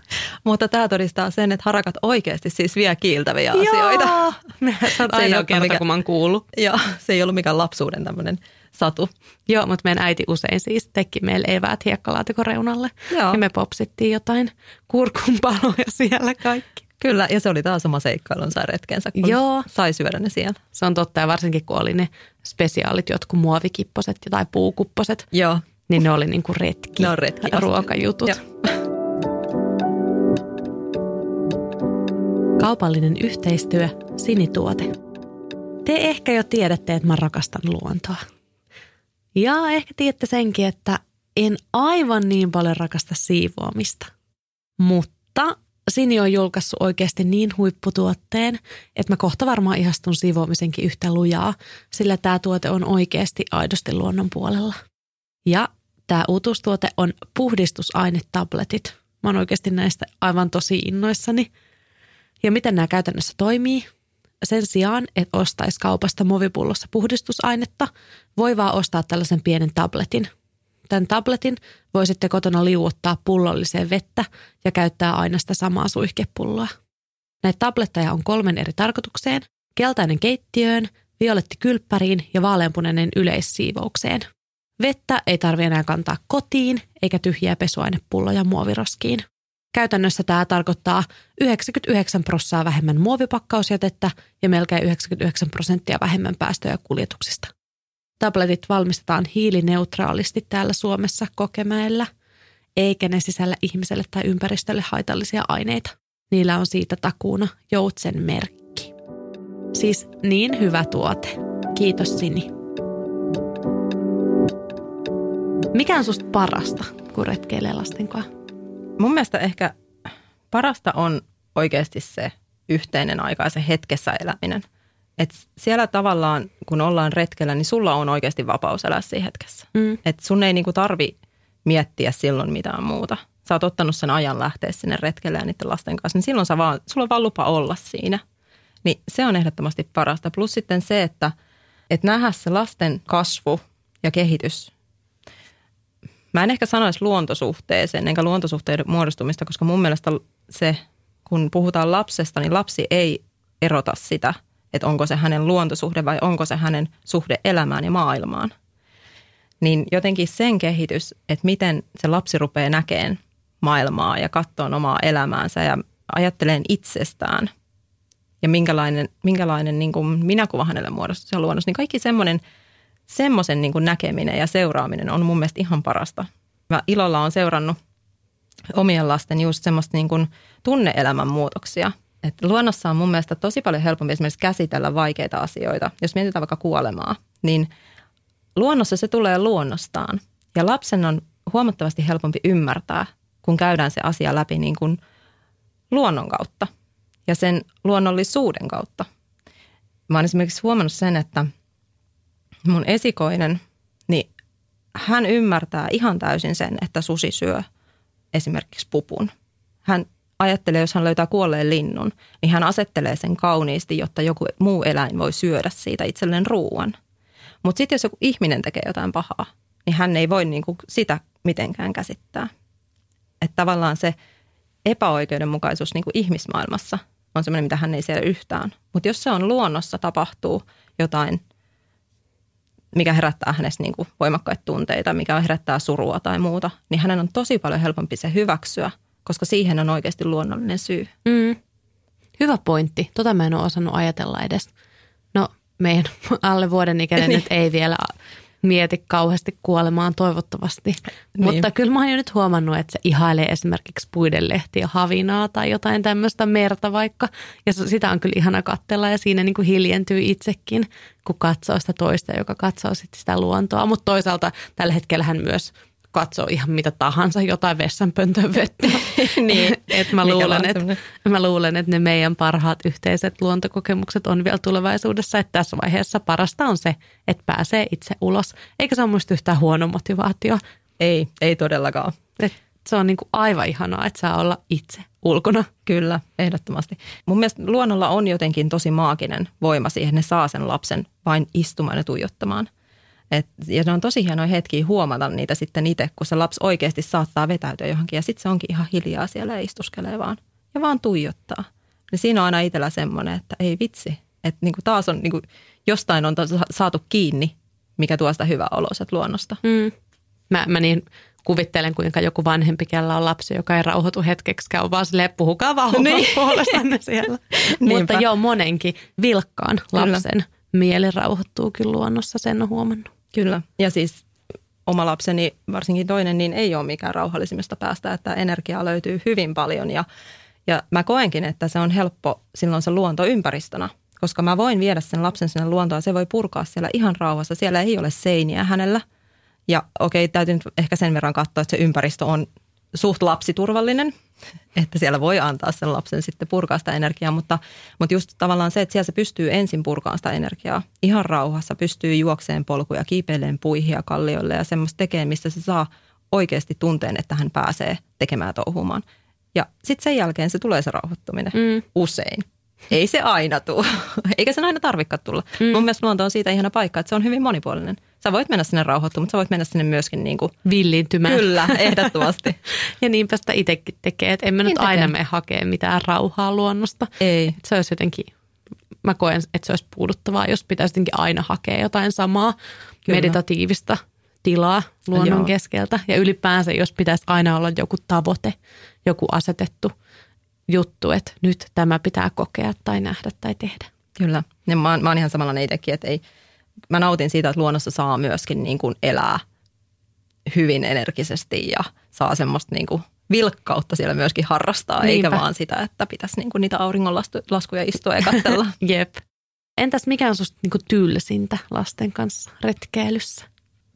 C: Mutta tämä todistaa sen, että harakat oikeasti siis vie kiiltäviä asioita.
B: Joo. Se on ainoa kerta, mikä... kun mä oon kuullut.
C: Joo, se ei ollut mikään lapsuuden tämmöinen satu.
B: Joo, mutta meidän äiti usein siis teki meille eväät hiekkalaatikon reunalle.
C: Joo.
B: Ja me popsittiin jotain kurkunpaloja siellä kaikki.
C: Kyllä, ja se oli taas oma seikkailunsa retkensä, kun
B: Joo.
C: sai syödä ne siellä.
B: Se on totta, ja varsinkin kun oli ne spesiaalit, jotkut muovikipposet tai puukupposet,
C: Joo,
B: niin ne oli niin kuin retki,
C: Ne on retki.
B: ruokajutut. Kaupallinen yhteistyö, Sinituote. Te ehkä jo tiedätte, että mä rakastan luontoa. Ja ehkä tiedätte senkin, että en aivan niin paljon rakasta siivoamista. Mutta Sini on julkaissut oikeasti niin huipputuotteen, että mä kohta varmaan ihastun siivoamisenkin yhtä lujaa, sillä tämä tuote on oikeasti aidosti luonnon puolella. Ja tämä uutuustuote on puhdistusainetabletit. Mä oon oikeasti näistä aivan tosi innoissani. Ja miten nämä käytännössä toimii? Sen sijaan, että ostaisi kaupasta movipullossa puhdistusainetta, voi vaan ostaa tällaisen pienen tabletin. Tämän tabletin voi sitten kotona liuottaa pullolliseen vettä ja käyttää aina sitä samaa suihkepulloa. Näitä tabletteja on kolmen eri tarkoitukseen. Keltainen keittiöön, violetti kylppäriin ja vaaleanpunainen yleissiivoukseen. Vettä ei tarvi enää kantaa kotiin eikä tyhjiä pesuainepulloja muoviroskiin. Käytännössä tämä tarkoittaa 99 prosenttia vähemmän muovipakkausjätettä ja melkein 99 prosenttia vähemmän päästöjä kuljetuksista. Tabletit valmistetaan hiilineutraalisti täällä Suomessa Kokemäellä, eikä ne sisällä ihmiselle tai ympäristölle haitallisia aineita. Niillä on siitä takuuna joutsen merkki. Siis niin hyvä tuote. Kiitos Sini. Mikä on susta parasta, kun retkeilee lasten kanssa?
C: mun mielestä ehkä parasta on oikeasti se yhteinen aika ja se hetkessä eläminen. Et siellä tavallaan, kun ollaan retkellä, niin sulla on oikeasti vapaus elää siinä hetkessä.
B: Mm.
C: Et sun ei niinku tarvi miettiä silloin mitään muuta. Sä oot ottanut sen ajan lähteä sinne retkelle ja niiden lasten kanssa, niin silloin sä vaan, sulla on vaan lupa olla siinä. Niin se on ehdottomasti parasta. Plus sitten se, että, että nähdä se lasten kasvu ja kehitys. Mä en ehkä sanoisi luontosuhteeseen, enkä luontosuhteiden muodostumista, koska mun mielestä se, kun puhutaan lapsesta, niin lapsi ei erota sitä, että onko se hänen luontosuhde vai onko se hänen suhde elämään ja maailmaan. Niin jotenkin sen kehitys, että miten se lapsi rupeaa näkeen maailmaa ja katsoa omaa elämäänsä ja ajatteleen itsestään ja minkälainen, minkälainen niin kuin minäkuva hänelle muodostuu siellä luonnossa, niin kaikki semmoinen, semmoisen niin näkeminen ja seuraaminen on mun mielestä ihan parasta. Mä ilolla on seurannut omien lasten just semmoista niin kuin tunneelämän muutoksia. Et luonnossa on mun mielestä tosi paljon helpompi esimerkiksi käsitellä vaikeita asioita. Jos mietitään vaikka kuolemaa, niin luonnossa se tulee luonnostaan. Ja lapsen on huomattavasti helpompi ymmärtää, kun käydään se asia läpi niin kuin luonnon kautta ja sen luonnollisuuden kautta. Mä oon esimerkiksi huomannut sen, että mun esikoinen, niin hän ymmärtää ihan täysin sen, että susi syö esimerkiksi pupun. Hän ajattelee, jos hän löytää kuolleen linnun, niin hän asettelee sen kauniisti, jotta joku muu eläin voi syödä siitä itselleen ruuan. Mutta sitten jos joku ihminen tekee jotain pahaa, niin hän ei voi niinku sitä mitenkään käsittää. Että tavallaan se epäoikeudenmukaisuus niinku ihmismaailmassa on semmoinen, mitä hän ei siellä yhtään. Mutta jos se on luonnossa, tapahtuu jotain, mikä herättää hänessä niinku voimakkaita tunteita, mikä herättää surua tai muuta, niin hänen on tosi paljon helpompi se hyväksyä, koska siihen on oikeasti luonnollinen syy.
B: Mm. Hyvä pointti. Tota mä en ole osannut ajatella edes. No meidän alle vuoden ikäinen
C: Niin.
B: nyt ei vielä mieti kauheasti kuolemaan toivottavasti.
C: Niin.
B: Mutta kyllä mä oon jo nyt huomannut, että se ihailee esimerkiksi puidenlehtiä, havinaa tai jotain tämmöistä merta vaikka. Ja sitä on kyllä ihana katsella ja siinä niin kuin hiljentyy itsekin, kun katsoo sitä toista, joka katsoo sitten sitä luontoa. Mutta toisaalta tällä hetkellä hän myös katsoo ihan mitä tahansa, jotain vessanpöntön vettä.
C: Niin.
B: Et mä, luulen,
C: semmoinen-
B: mä luulen, että ne meidän parhaat yhteiset luontokokemukset on vielä tulevaisuudessa. Että tässä vaiheessa parasta on se, että pääsee itse ulos. Eikä se ole musta yhtään huono motivaatio.
C: Ei, ei todellakaan.
B: Et se on niinku aivan ihanaa, että saa olla itse ulkona.
C: Kyllä, ehdottomasti. Mun mielestä luonnolla on jotenkin tosi maaginen voima siihen, ne saa sen lapsen vain istumaan ja tuijottamaan. Et, ja ne on tosi hienoja hetkiä huomata niitä sitten itse, kun se lapsi oikeasti saattaa vetäytyä johonkin ja sitten se onkin ihan hiljaa siellä ja istuskelee vaan ja vaan tuijottaa. Niin siinä on aina itsellä semmoinen, että ei vitsi, että niinku taas on niinku, jostain on saatu kiinni, mikä tuo sitä hyvää oloset luonnosta.
B: Mm. Mä, mä niin kuvittelen, kuinka joku vanhempi, kellä on lapsi, joka ei rauhoitu hetkeksi, on vaan silleen, puhukaa vaan niin. puolestanne siellä. Mutta joo, monenkin vilkkaan lapsen kyllä. mieli rauhoittuu kyllä luonnossa, sen on huomannut.
C: Kyllä, ja siis oma lapseni, varsinkin toinen, niin ei ole mikään rauhallisimmasta päästä, että energiaa löytyy hyvin paljon. Ja, ja mä koenkin, että se on helppo silloin se luonto ympäristönä, koska mä voin viedä sen lapsen sinne luontoon, se voi purkaa siellä ihan rauhassa, siellä ei ole seiniä hänellä – ja okei, täytyy nyt ehkä sen verran katsoa, että se ympäristö on suht lapsiturvallinen, että siellä voi antaa sen lapsen sitten purkaa sitä energiaa, mutta, mutta just tavallaan se, että siellä se pystyy ensin purkaan sitä energiaa ihan rauhassa, pystyy juokseen polkuja, kiipeileen puihia kallioille ja semmoista tekee, mistä se saa oikeasti tunteen, että hän pääsee tekemään touhumaan. Ja sitten sen jälkeen se tulee se rauhoittuminen mm. usein. Ei se aina tule, eikä sen aina tarvikaan tulla. Mm. Mun mielestä luonto on siitä ihana paikka, että se on hyvin monipuolinen. Sä voit mennä sinne rauhoittumaan, mutta sä voit mennä sinne myöskin niin kuin...
B: Villiintymään.
C: Kyllä, ehdottomasti.
B: ja niinpä sitä itsekin tekee, että en mä niin nyt tekee. aina mene hakea mitään rauhaa luonnosta.
C: Ei.
B: Että se olisi jotenkin, mä koen, että se olisi puuduttavaa, jos pitäisi jotenkin aina hakea jotain samaa Kyllä. meditatiivista tilaa luonnon Joo. keskeltä. Ja ylipäänsä, jos pitäisi aina olla joku tavoite, joku asetettu – juttu, että nyt tämä pitää kokea tai nähdä tai tehdä.
C: Kyllä. Ja mä, oon, mä oon ihan samalla itsekin, että ei, mä nautin siitä, että luonnossa saa myöskin niin kuin elää hyvin energisesti ja saa semmoista niin kuin vilkkautta siellä myöskin harrastaa, Niinpä. eikä vaan sitä, että pitäisi niin kuin niitä auringonlaskuja istua ja katsella.
B: Jep. Entäs mikä on susta niin kuin tylsintä lasten kanssa retkeilyssä?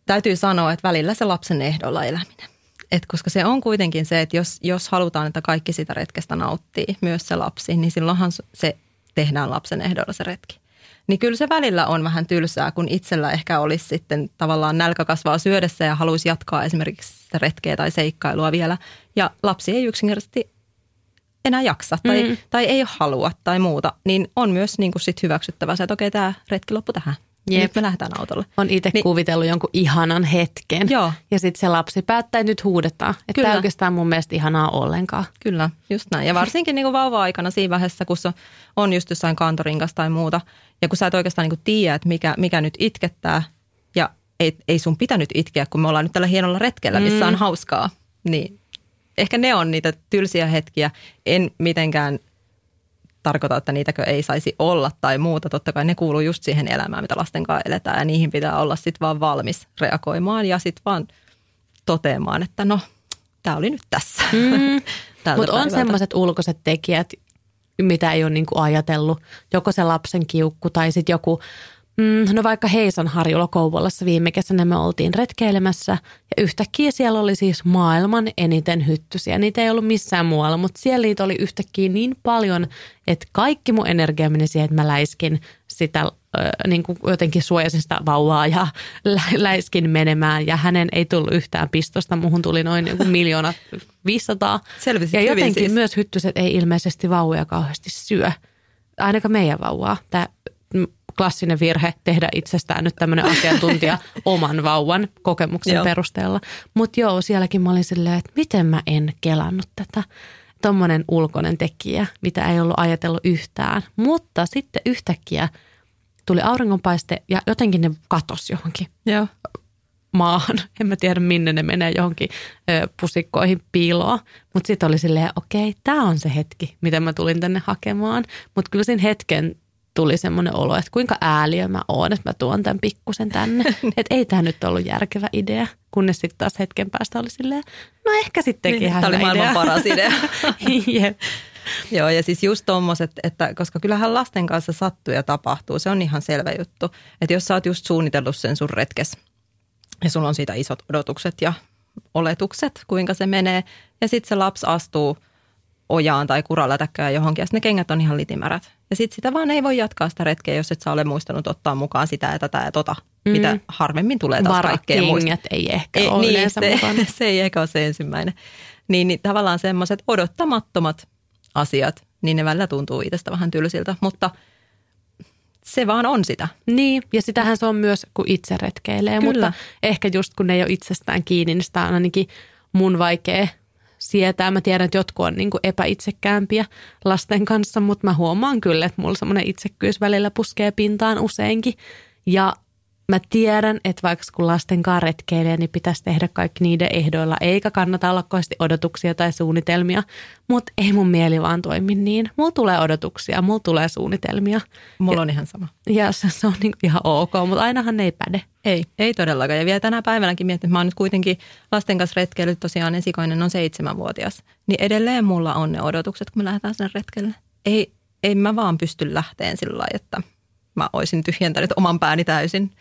C: Täytyy sanoa, että välillä se lapsen ehdolla eläminen. Et koska se on kuitenkin se, että jos, jos halutaan, että kaikki sitä retkestä nauttii, myös se lapsi, niin silloinhan se tehdään lapsen ehdolla se retki. Niin kyllä se välillä on vähän tylsää, kun itsellä ehkä olisi sitten tavallaan nälkä kasvaa syödessä ja haluaisi jatkaa esimerkiksi retkeä tai seikkailua vielä. Ja lapsi ei yksinkertaisesti enää jaksa tai, mm. tai ei halua tai muuta, niin on myös niin kuin sit hyväksyttävä se, että okei, tämä retki loppu tähän. Jep. Nyt me lähdetään autolle.
B: On itse niin, kuvitellut jonkun ihanan hetken.
C: Joo.
B: Ja sitten se lapsi päättää, että nyt huudetaan. Että tämä oikeastaan mun mielestä ihanaa ollenkaan.
C: Kyllä, just näin. Ja varsinkin niin kuin vauva-aikana siinä vaiheessa, kun se on just jossain kantorinkas tai muuta. Ja kun sä et oikeastaan niin tiedä, että mikä, mikä nyt itkettää. Ja ei, ei sun pitänyt itkeä, kun me ollaan nyt tällä hienolla retkellä, missä on mm. hauskaa. Niin ehkä ne on niitä tylsiä hetkiä. En mitenkään – tarkoita, että niitäkö ei saisi olla tai muuta. Totta kai ne kuuluu just siihen elämään, mitä lasten kanssa eletään ja niihin pitää olla sitten vaan valmis reagoimaan ja sitten vaan toteamaan, että no, tämä oli nyt tässä. Mm.
B: Mutta on sellaiset ulkoiset tekijät, mitä ei ole niinku ajatellut. Joko se lapsen kiukku tai sitten joku Mm, no vaikka Heisan harjulla Kouvolassa viime kesänä me oltiin retkeilemässä ja yhtäkkiä siellä oli siis maailman eniten hyttysiä. Niitä ei ollut missään muualla, mutta siellä niitä oli yhtäkkiä niin paljon, että kaikki mun energia meni siihen, että mä läiskin sitä niin kuin jotenkin suojasin sitä vauvaa ja lä- läiskin menemään ja hänen ei tullut yhtään pistosta. Muhun tuli noin joku miljoona 500.
C: Selvisit
B: ja jotenkin
C: siis.
B: myös hyttyset ei ilmeisesti vauvoja kauheasti syö. Ainakaan meidän vauvaa. Tämä klassinen virhe tehdä itsestään nyt tämmöinen asiantuntija oman vauvan kokemuksen joo. perusteella. Mutta joo, sielläkin mä olin silleen, että miten mä en kelannut tätä. Tuommoinen ulkoinen tekijä, mitä ei ollut ajatellut yhtään. Mutta sitten yhtäkkiä tuli auringonpaiste ja jotenkin ne katosi johonkin.
C: Joo
B: maahan. En mä tiedä, minne ne menee johonkin ö, pusikkoihin piiloon. Mutta sitten oli silleen, okei, okay, tämä on se hetki, mitä mä tulin tänne hakemaan. Mutta kyllä siinä hetken tuli semmoinen olo, että kuinka ääliö mä oon, että mä tuon tämän pikkusen tänne. että ei tämä nyt ollut järkevä idea, kunnes sitten taas hetken päästä oli silleen, no ehkä sittenkin niin, ihan
C: Tämä oli maailman
B: idea.
C: paras idea. yep. Joo, ja siis just tommoset, että koska kyllähän lasten kanssa sattuu ja tapahtuu, se on ihan selvä juttu. Että jos sä oot just suunnitellut sen sun retkes ja sulla on siitä isot odotukset ja oletukset, kuinka se menee, ja sitten se lapsi astuu – ojaan tai kuralätäkkään johonkin, ja ne kengät on ihan litimärät. Ja sitten sitä vaan ei voi jatkaa sitä retkeä, jos et sä ole muistanut ottaa mukaan sitä ja tätä ja tota, mm. mitä harvemmin tulee taas kaikkea
B: muista. ei ehkä ei, ole
C: niin, se, se ei ehkä ole se ensimmäinen. Niin, niin tavallaan semmoiset odottamattomat asiat, niin ne välillä tuntuu itsestä vähän tylsiltä, mutta se vaan on sitä.
B: Niin, ja sitähän se on myös, kun itse retkeilee,
C: Kyllä.
B: mutta ehkä just kun ne ei ole itsestään kiinni, niin sitä on ainakin mun vaikea sietää. Mä tiedän, että jotkut on niin kuin epäitsekäämpiä lasten kanssa, mutta mä huomaan kyllä, että mulla semmoinen itsekkyys välillä puskee pintaan useinkin. Ja mä tiedän, että vaikka kun lasten kanssa retkeilee, niin pitäisi tehdä kaikki niiden ehdoilla, eikä kannata olla kovasti odotuksia tai suunnitelmia, mutta ei mun mieli vaan toimi niin. Mulla tulee odotuksia, mulla tulee suunnitelmia.
C: Mulla on ihan sama.
B: Ja se, se on niin ihan ok, mutta ainahan ne ei päde.
C: Ei, ei todellakaan. Ja vielä tänä päivänäkin mietin, että mä oon nyt kuitenkin lasten kanssa retkeillyt, tosiaan esikoinen on seitsemänvuotias. Niin edelleen mulla on ne odotukset, kun me lähdetään sinne retkelle. Ei, ei mä vaan pysty lähteen sillä lailla, että mä olisin tyhjentänyt oman pääni täysin.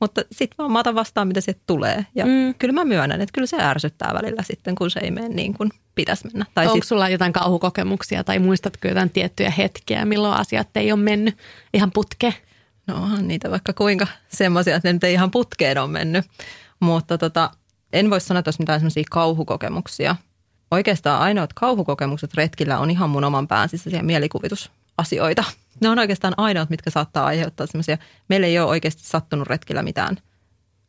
C: Mutta sitten vaan mä otan vastaan, mitä sieltä tulee. Ja mm. kyllä mä myönnän, että kyllä se ärsyttää välillä sitten, kun se ei mene niin kuin pitäisi mennä.
B: Tai Onko sit... sulla jotain kauhukokemuksia tai muistatko jotain tiettyjä hetkiä, milloin asiat ei ole mennyt ihan putkeen?
C: No onhan niitä vaikka kuinka semmoisia, että ne nyt ei ihan putkeen ole mennyt. Mutta tota, en voi sanoa, että olisi mitään semmoisia kauhukokemuksia. Oikeastaan ainoat kauhukokemukset retkillä on ihan mun oman pään sisäisiä mielikuvitusasioita. Ne on oikeastaan ainoat, mitkä saattaa aiheuttaa semmoisia, meillä ei ole oikeasti sattunut retkillä mitään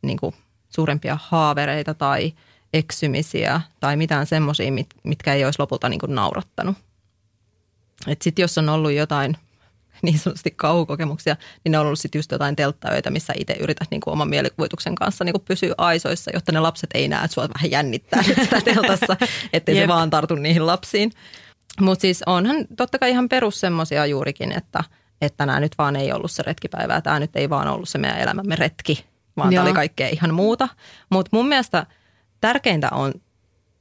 C: niin kuin suurempia haavereita tai eksymisiä tai mitään semmoisia, mitkä ei olisi lopulta niin kuin naurattanut. Sitten jos on ollut jotain niin sanotusti kauhukokemuksia, niin ne on ollut sitten just jotain telttaöitä, missä itse yrität niin kuin oman mielikuvituksen kanssa niin kuin pysyä aisoissa, jotta ne lapset ei näe, että sua vähän jännittää sitä teltassa, ettei Jep. se vaan tartu niihin lapsiin. Mutta siis onhan totta kai ihan perus semmoisia juurikin, että, että nämä nyt vaan ei ollut se retkipäivä tämä nyt ei vaan ollut se meidän elämämme retki, vaan tämä oli kaikkea ihan muuta. Mutta mun mielestä tärkeintä on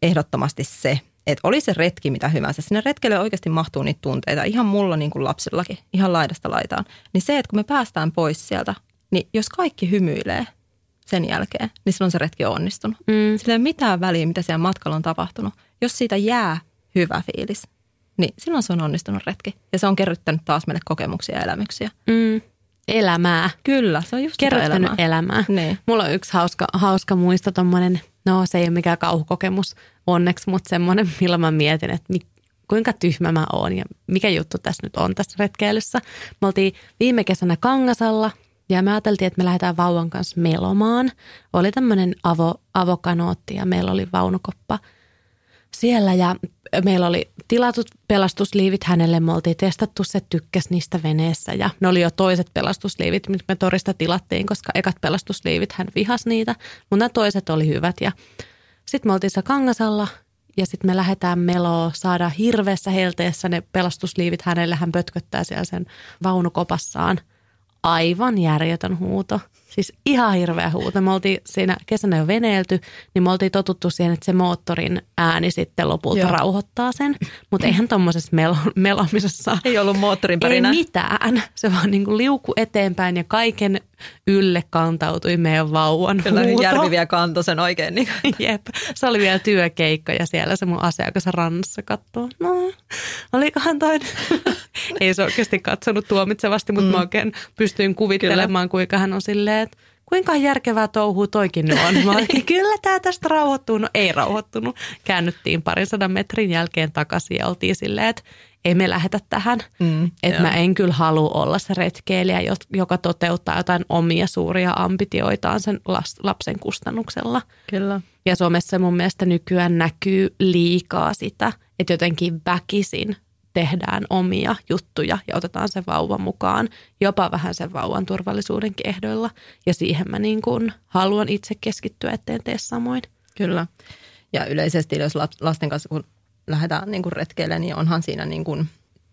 C: ehdottomasti se, että oli se retki mitä hyvänsä, sinne retkelle oikeasti mahtuu niitä tunteita, ihan mulla niin kuin lapsillakin, ihan laidasta laitaan. Niin se, että kun me päästään pois sieltä, niin jos kaikki hymyilee sen jälkeen, niin silloin se retki on onnistunut. Mm. Sillä ei ole mitään väliä, mitä siellä matkalla on tapahtunut. Jos siitä jää hyvä fiilis, niin silloin se on onnistunut retki. Ja se on kerryttänyt taas meille kokemuksia ja elämyksiä.
B: Mm. Elämää.
C: Kyllä, se on just
B: Kerryttänyt
C: elämää.
B: elämää.
C: Niin.
B: Mulla on yksi hauska, hauska muisto, tommonen, no se ei ole mikään kauhukokemus onneksi, mutta semmoinen, millä mä mietin, että mi, kuinka tyhmä mä oon ja mikä juttu tässä nyt on tässä retkeilyssä. Me oltiin viime kesänä Kangasalla ja me ajateltiin, että me lähdetään vauvan kanssa melomaan. Oli tämmöinen avo, avokanootti ja meillä oli vaunukoppa siellä ja meillä oli tilatut pelastusliivit hänelle. Me oltiin testattu, se tykkäs niistä veneessä ja ne oli jo toiset pelastusliivit, mitkä me torista tilattiin, koska ekat pelastusliivit hän vihas niitä, mutta nämä toiset oli hyvät ja sitten me oltiin se Kangasalla ja sitten me lähdetään meloa, saada hirveässä helteessä ne pelastusliivit hänelle. Hän pötköttää siellä sen vaunukopassaan. Aivan järjetön huuto. Siis ihan hirveä huuto. Me oltiin siinä kesänä jo veneelty, niin me oltiin totuttu siihen, että se moottorin ääni sitten lopulta Joo. rauhoittaa sen. Mutta eihän tuommoisessa mel- melamisessa...
C: Ei ollut moottorin
B: pärinä. Ei mitään. Se vaan niin kuin liuku eteenpäin ja kaiken ylle kantautui meidän vauvan
C: Kyllä
B: huuto.
C: Järvi vielä kantoi sen oikein. Niin.
B: Jep, se oli vielä työkeikka ja siellä se mun asiakas rannassa katsoo. No, olikohan toi... Ei se oikeasti katsonut tuomitsevasti, mutta mm. mä oikein pystyin kuvittelemaan, Kyllä. kuinka hän on silleen, että kuinka järkevää touhua toikin nyt on. Mä olin, kyllä tämä tästä rauhoittuu. No ei rauhoittunut. Käännyttiin parin sadan metrin jälkeen takaisin ja oltiin silleen, että ei me lähetä tähän. Mm, että mä en kyllä halua olla se retkeilijä, joka toteuttaa jotain omia suuria ambitioitaan sen lapsen kustannuksella.
C: Kyllä.
B: Ja somessa mun mielestä nykyään näkyy liikaa sitä, että jotenkin väkisin tehdään omia juttuja ja otetaan se vauva mukaan, jopa vähän sen vauvan turvallisuudenkin ehdoilla. Ja siihen mä niin kuin haluan itse keskittyä, etteen tee samoin.
C: Kyllä. Ja yleisesti, jos lasten kanssa kun lähdetään niin kuin retkeille, niin onhan siinä niin kuin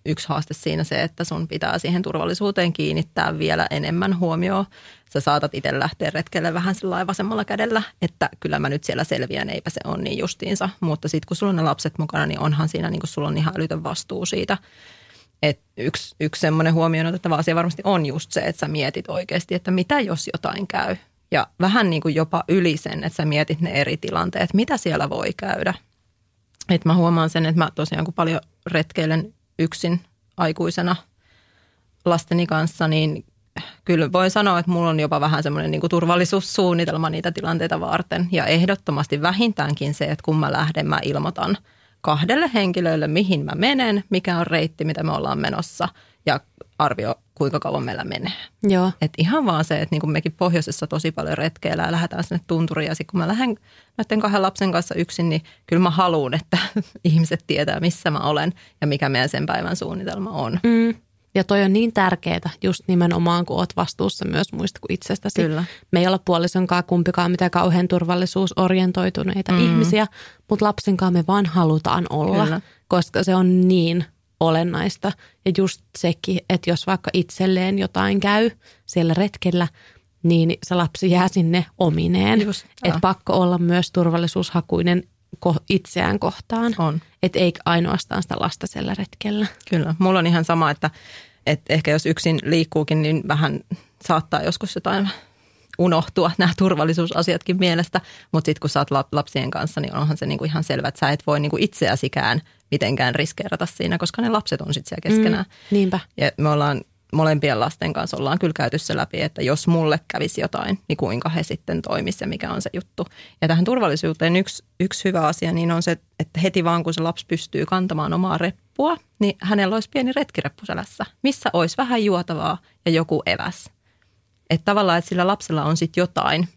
C: yksi haaste siinä se, että sun pitää siihen turvallisuuteen kiinnittää vielä enemmän huomioon. Sä saatat itse lähteä retkelle vähän sillä vasemmalla kädellä, että kyllä mä nyt siellä selviän, eipä se ole niin justiinsa. Mutta sitten kun sulla on ne lapset mukana, niin onhan siinä, niin kuin sulla on ihan älytön vastuu siitä. Et yksi, yksi semmoinen huomioon otettava asia varmasti on just se, että sä mietit oikeasti, että mitä jos jotain käy. Ja vähän niin kuin jopa yli sen, että sä mietit ne eri tilanteet, mitä siellä voi käydä. Et mä huomaan sen, että mä tosiaan kun paljon retkeilen yksin aikuisena lasteni kanssa, niin kyllä voin sanoa, että mulla on jopa vähän semmoinen niin turvallisuussuunnitelma niitä tilanteita varten. Ja ehdottomasti vähintäänkin se, että kun mä lähden, mä ilmoitan kahdelle henkilölle, mihin mä menen, mikä on reitti, mitä me ollaan menossa. Ja arvio, kuinka kauan meillä menee.
B: Joo.
C: Et ihan vaan se, että niin kuin mekin pohjoisessa tosi paljon retkeillä ja lähdetään sinne tunturiin. Ja sitten kun mä lähden näiden kahden lapsen kanssa yksin, niin kyllä mä haluan, että ihmiset tietää, missä mä olen ja mikä meidän sen päivän suunnitelma on.
B: Mm. Ja toi on niin tärkeää just nimenomaan, kun oot vastuussa myös muista kuin itsestäsi.
C: Kyllä.
B: Me ei olla puolisonkaan kumpikaan mitään kauhean turvallisuusorientoituneita mm. ihmisiä, mutta lapsenkaan me vaan halutaan olla,
C: Kyllä.
B: koska se on niin olennaista. Ja just sekin, että jos vaikka itselleen jotain käy siellä retkellä, niin se lapsi jää sinne omineen.
C: Just,
B: Että pakko olla myös turvallisuushakuinen itseään kohtaan.
C: On.
B: Että ei ainoastaan sitä lasta siellä retkellä.
C: Kyllä. Mulla on ihan sama, että, että ehkä jos yksin liikkuukin, niin vähän saattaa joskus jotain unohtua nämä turvallisuusasiatkin mielestä. Mutta sitten kun sä oot lap- lapsien kanssa, niin onhan se niinku ihan selvä, että sä et voi niinku itseäsikään mitenkään riskeerata siinä, koska ne lapset on sitten siellä keskenään.
B: Mm, niinpä.
C: Ja me ollaan molempien lasten kanssa ollaan kyllä käyty se läpi, että jos mulle kävisi jotain, niin kuinka he sitten toimisivat ja mikä on se juttu. Ja tähän turvallisuuteen yksi, yksi hyvä asia niin on se, että heti vaan kun se lapsi pystyy kantamaan omaa reppua, niin hänellä olisi pieni retkireppu selässä, missä olisi vähän juotavaa ja joku eväs. Että tavallaan, että sillä lapsella on sitten jotain,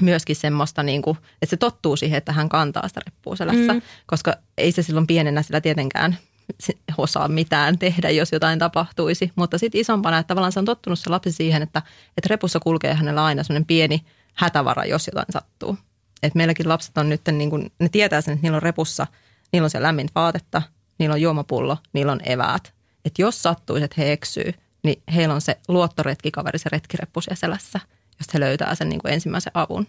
C: myöskin semmoista, niin kuin, että se tottuu siihen, että hän kantaa sitä reppua selässä, mm. koska ei se silloin pienenä sillä tietenkään osaa mitään tehdä, jos jotain tapahtuisi. Mutta sitten isompana, että tavallaan se on tottunut se lapsi siihen, että, että repussa kulkee hänellä aina semmoinen pieni hätävara, jos jotain sattuu. Et meilläkin lapset on nyt, niin kuin, ne tietää sen, että niillä on repussa, niillä on se lämmin vaatetta, niillä on juomapullo, niillä on eväät. Että jos sattuisi, että he eksyy, niin heillä on se luottoretkikaveri, se retkireppu siellä selässä, josta he löytää sen niin kuin ensimmäisen avun.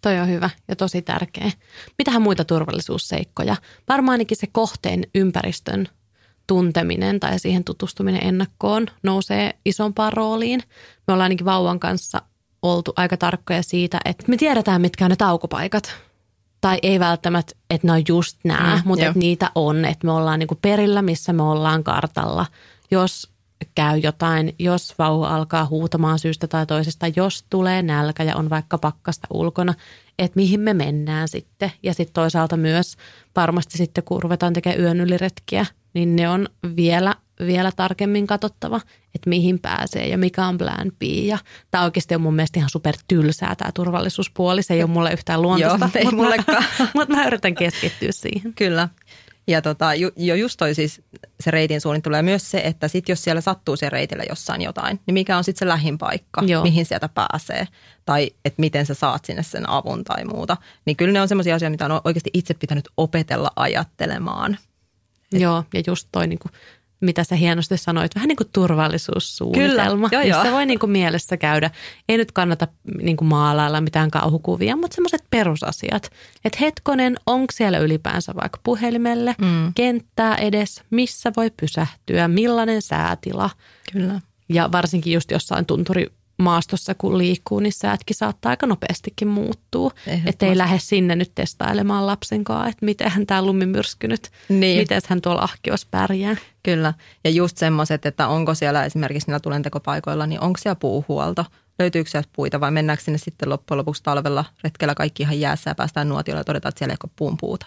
B: Toi on hyvä ja tosi tärkeä. Mitähän muita turvallisuusseikkoja? Varmaan ainakin se kohteen ympäristön tunteminen tai siihen tutustuminen ennakkoon nousee isompaan rooliin. Me ollaan ainakin vauvan kanssa oltu aika tarkkoja siitä, että me tiedetään, mitkä on ne taukopaikat. Tai ei välttämättä, että ne on just nämä,
C: Mm,
B: mutta että niitä on, että me ollaan niinku perillä, missä me ollaan kartalla. Jos käy jotain, jos vauva alkaa huutamaan syystä tai toisesta, jos tulee nälkä ja on vaikka pakkasta ulkona, että mihin me mennään sitten. Ja sitten toisaalta myös varmasti sitten, kun ruvetaan tekemään yön yliretkiä, niin ne on vielä, vielä tarkemmin katsottava, että mihin pääsee ja mikä on plan B. Ja tämä oikeasti on mun mielestä ihan super tylsää tämä turvallisuuspuoli. Se ei ole mulle yhtään luontoista, mutta mä, mutta mä yritän keskittyä siihen.
C: Kyllä. Ja tota, ju, jo just toi siis se reitin suunnittelu ja myös se, että sit jos siellä sattuu siellä reitillä jossain jotain, niin mikä on sitten se lähin paikka,
B: Joo.
C: mihin sieltä pääsee tai että miten sä saat sinne sen avun tai muuta. Niin kyllä ne on semmoisia asioita, mitä on oikeasti itse pitänyt opetella ajattelemaan.
B: Joo, ja just toi, niin kuin, mitä sä hienosti sanoit, vähän niin kuin turvallisuussuunnitelma.
C: Kyllä, joo,
B: josta
C: joo.
B: voi niin kuin mielessä käydä. Ei nyt kannata niin kuin maalailla mitään kauhukuvia, mutta semmoiset perusasiat. Että hetkonen, onko siellä ylipäänsä vaikka puhelimelle,
C: Mm.
B: kenttää edes, missä voi pysähtyä, millainen säätila.
C: Kyllä.
B: Ja varsinkin just jossain tunturimaastossa, kun liikkuu, niin säätkin saattaa aika nopeastikin muuttua. Että ei lähde sinne nyt testailemaan lapsen kanssa, että miten tämä lumimyrsky nyt,
C: Niin.
B: miten hän tuolla ahkios pärjää.
C: Kyllä. Ja just semmoiset, että onko siellä esimerkiksi niillä tulentekopaikoilla, niin onko siellä puuhuolto? Löytyykö sieltä puita vai mennäänkö sinne sitten loppujen lopuksi talvella retkellä kaikki ihan jäässä ja päästään nuotiolle ja todetaan, että siellä ei ole puun puuta.